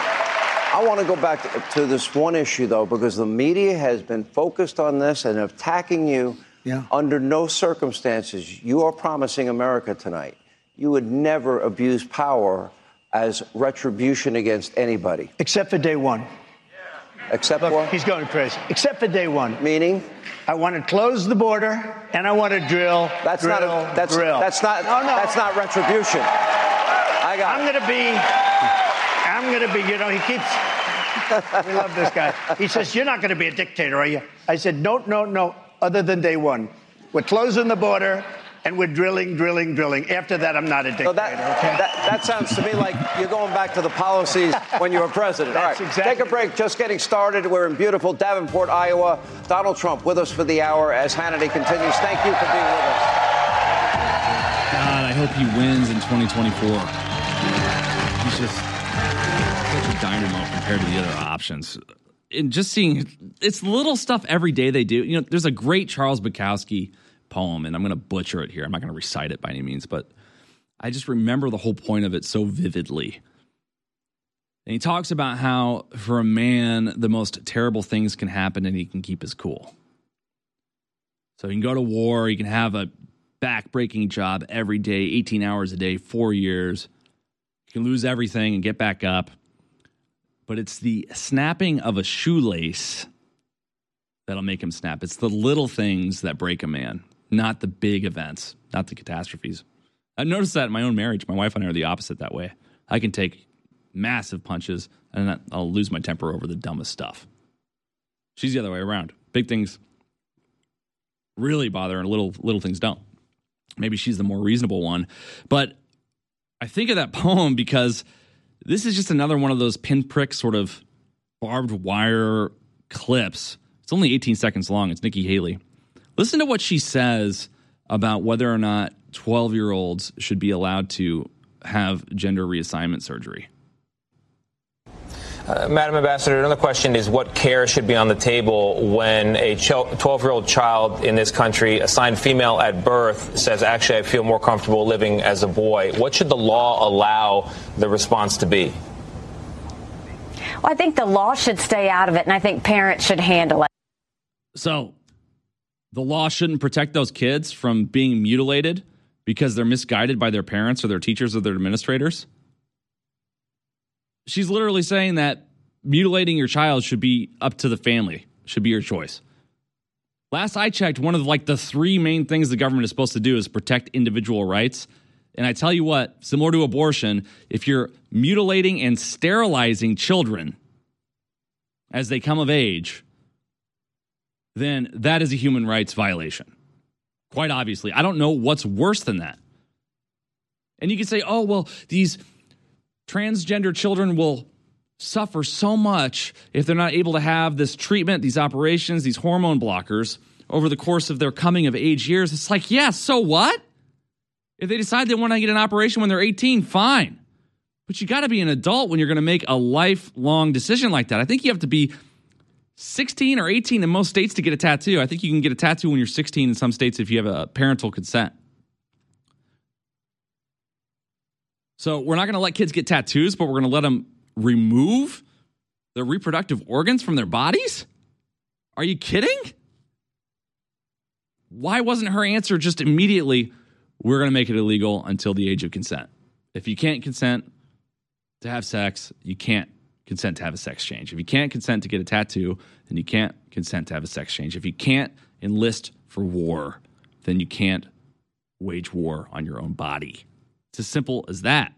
I want to go back to, this one issue, though, because the media has been focused on this and attacking you. Yeah. Under no circumstances, you are promising America tonight you would never abuse power as retribution against anybody. Except for day one. Except Look, for? he's going crazy. Except for day one. Meaning? I want to close the border and I want to drill. That's drill, not a, that's drill. that's not No, no. that's not retribution. I got. I'm going to be. I'm going to be. You know, he keeps. we love this guy. He says, "You're not going to be a dictator, are you?" I said, "No, no, no. Other than day one, we're closing the border." And we're drilling, drilling, drilling. After that, I'm not a dictator. So that, okay? that, that sounds to me like you're going back to the policies when you were president. That's All right, exactly take a break. Just getting started. We're in beautiful Davenport, Iowa. Donald Trump with us for the hour as Hannity continues. Thank you for being with us. God, I hope he wins in 2024. He's just such a dynamo compared to the other options. And just seeing it's little stuff every day they do. You know, there's a great Charles Bukowski poem, and I'm going to butcher it here. I'm not going to recite it by any means, but I just remember the whole point of it so vividly. And he talks about how, for a man, the most terrible things can happen and he can keep his cool. So he can go to war, he can have a back-breaking job every day, 18 hours a day, four years. He can lose everything and get back up. But it's the snapping of a shoelace that'll make him snap. It's the little things that break a man, not the big events, not the catastrophes. I've noticed that in my own marriage. My wife and I are the opposite that way. I can take massive punches and I'll lose my temper over the dumbest stuff. She's the other way around. Big things really bother and little little things don't. Maybe she's the more reasonable one. But I think of that poem because this is just another one of those pinprick sort of barbed wire clips. It's only 18 seconds long. It's Nikki Haley. Listen to what she says about whether or not 12 year olds should be allowed to have gender reassignment surgery. Uh, Madam Ambassador, another question is what care should be on the table when a 12 year old child in this country assigned female at birth says, actually, I feel more comfortable living as a boy? What should the law allow the response to be? Well, I think the law should stay out of it, and I think parents should handle it. So, the law shouldn't protect those kids from being mutilated because they're misguided by their parents or their teachers or their administrators? She's literally saying that mutilating your child should be up to the family, should be your choice. Last I checked, one of like the three main things the government is supposed to do is protect individual rights. And I tell you what, similar to abortion, if you're mutilating and sterilizing children as they come of age, then that is a human rights violation. Quite obviously. I don't know what's worse than that. And you can say, oh, well, these transgender children will suffer so much if they're not able to have this treatment, these operations, these hormone blockers over the course of their coming of age years. It's like, yeah, so what? If they decide they want to get an operation when they're 18, fine. But you got to be an adult when you're going to make a lifelong decision like that. I think you have to be 16 or 18 in most states to get a tattoo. I think you can get a tattoo when you're 16 in some states if you have a parental consent. So we're not going to let kids get tattoos, but we're going to let them remove their reproductive organs from their bodies? Are you kidding? Why wasn't her answer just immediately, we're going to make it illegal until the age of consent? If you can't consent to have sex, you can't consent to have a sex change. If you can't consent to get a tattoo, then you can't consent to have a sex change. If you can't enlist for war, then you can't wage war on your own body. It's as simple as that.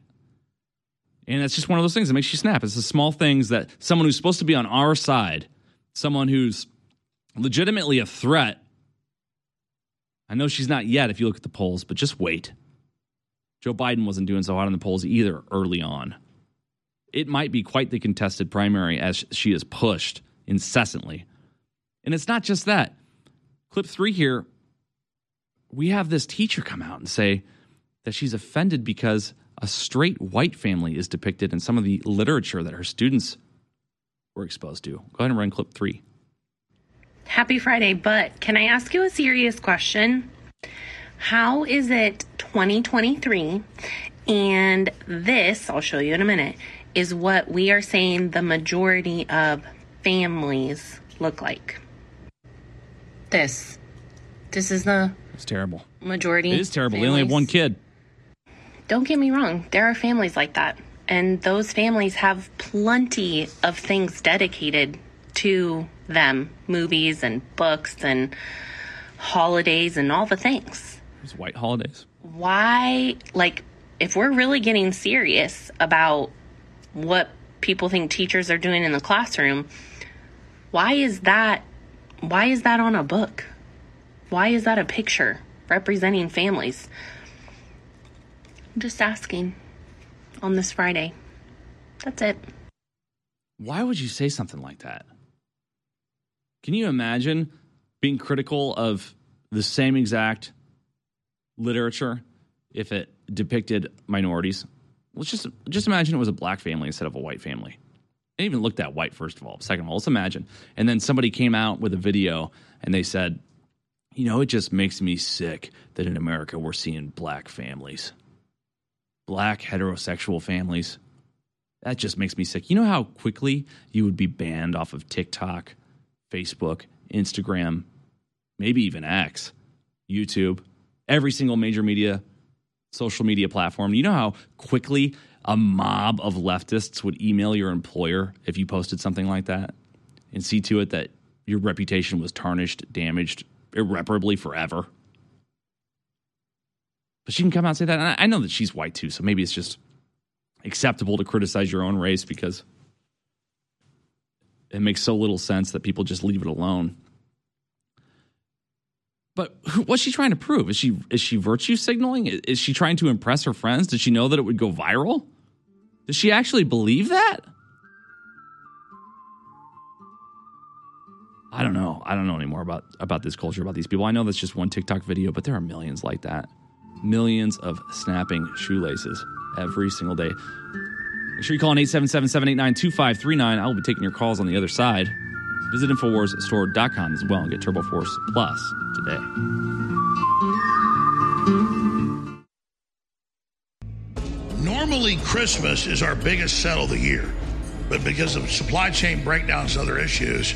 And that's just one of those things that makes you snap. It's the small things that someone who's supposed to be on our side, someone who's legitimately a threat. I know she's not yet if you look at the polls, but just wait. Joe Biden wasn't doing so hot in the polls either early on. It might be quite the contested primary as she is pushed incessantly. And it's not just that. Clip three here, we have this teacher come out and say, that she's offended because a straight white family is depicted in some of the literature that her students were exposed to. Go ahead and run clip three. Happy Friday, but can I ask you a serious question? How is it 2023 and this, I'll show you in a minute, is what we are saying the majority of families look like? This. This is the It's terrible. majority. It is terrible. They only have one kid. Don't get me wrong, there are families like that. And those families have plenty of things dedicated to them movies and books and holidays and all the things. It's white holidays. Why, like, if we're really getting serious about what people think teachers are doing in the classroom, why is that? Why is that on a book? Why is that a picture representing families? I'm just asking on this Friday. That's it. Why would you say something like that? Can you imagine being critical of the same exact literature if it depicted minorities? Let's just just imagine it was a black family instead of a white family. It even looked that white, first of all. Second of all, let's imagine. And then somebody came out with a video and they said, you know, it just makes me sick that in America we're seeing black families. Black heterosexual families. That just makes me sick. You know how quickly you would be banned off of TikTok, Facebook, Instagram, maybe even X, YouTube, every single major media, social media platform. You know how quickly a mob of leftists would email your employer if you posted something like that and see to it that your reputation was tarnished, damaged irreparably forever. But she can come out and say that. And I know that she's white too, so maybe it's just acceptable to criticize your own race because it makes so little sense that people just leave it alone. But what's she trying to prove? Is she is she virtue signaling? Is she trying to impress her friends? Did she know that it would go viral? Does she actually believe that? I don't know. I don't know anymore about about this culture, about these people. I know that's just one TikTok video, but there are millions like that. Millions of snapping shoelaces every single day. Make sure you call in 877-789-2539. I will be taking your calls on the other side. Visit InfoWarsStore.com as well and get Turbo Force Plus today. Normally, Christmas is our biggest sell of the year, but because of supply chain breakdowns and other issues,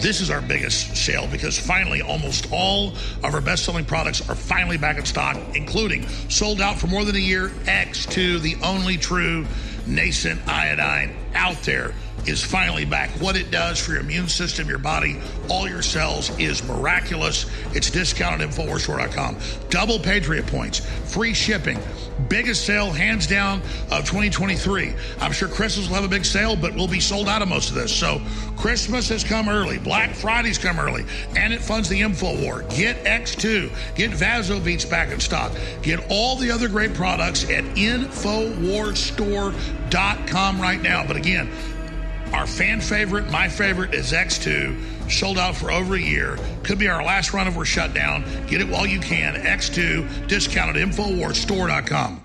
this is our biggest sale because finally almost all of our best selling products are finally back in stock, including sold out for more than a year X2, the only true nascent iodine out there is finally back. What it does for your immune system, your body, all your cells is miraculous. It's discounted at InfoWarsStore.com. Double Patriot points, free shipping. Biggest sale, hands down, of 2023. I'm sure Christmas will have a big sale, but we'll be sold out of most of this. So Christmas has come early. Black Friday's come early. And it funds the Info War. Get X2. Get Vasobeats back in stock. Get all the other great products at InfoWarsStore.com right now. But again, our fan favorite, my favorite, is X2. Sold out for over a year. Could be our last run if we're shut down. Get it while you can. X2, discounted InfoWarsStore.com.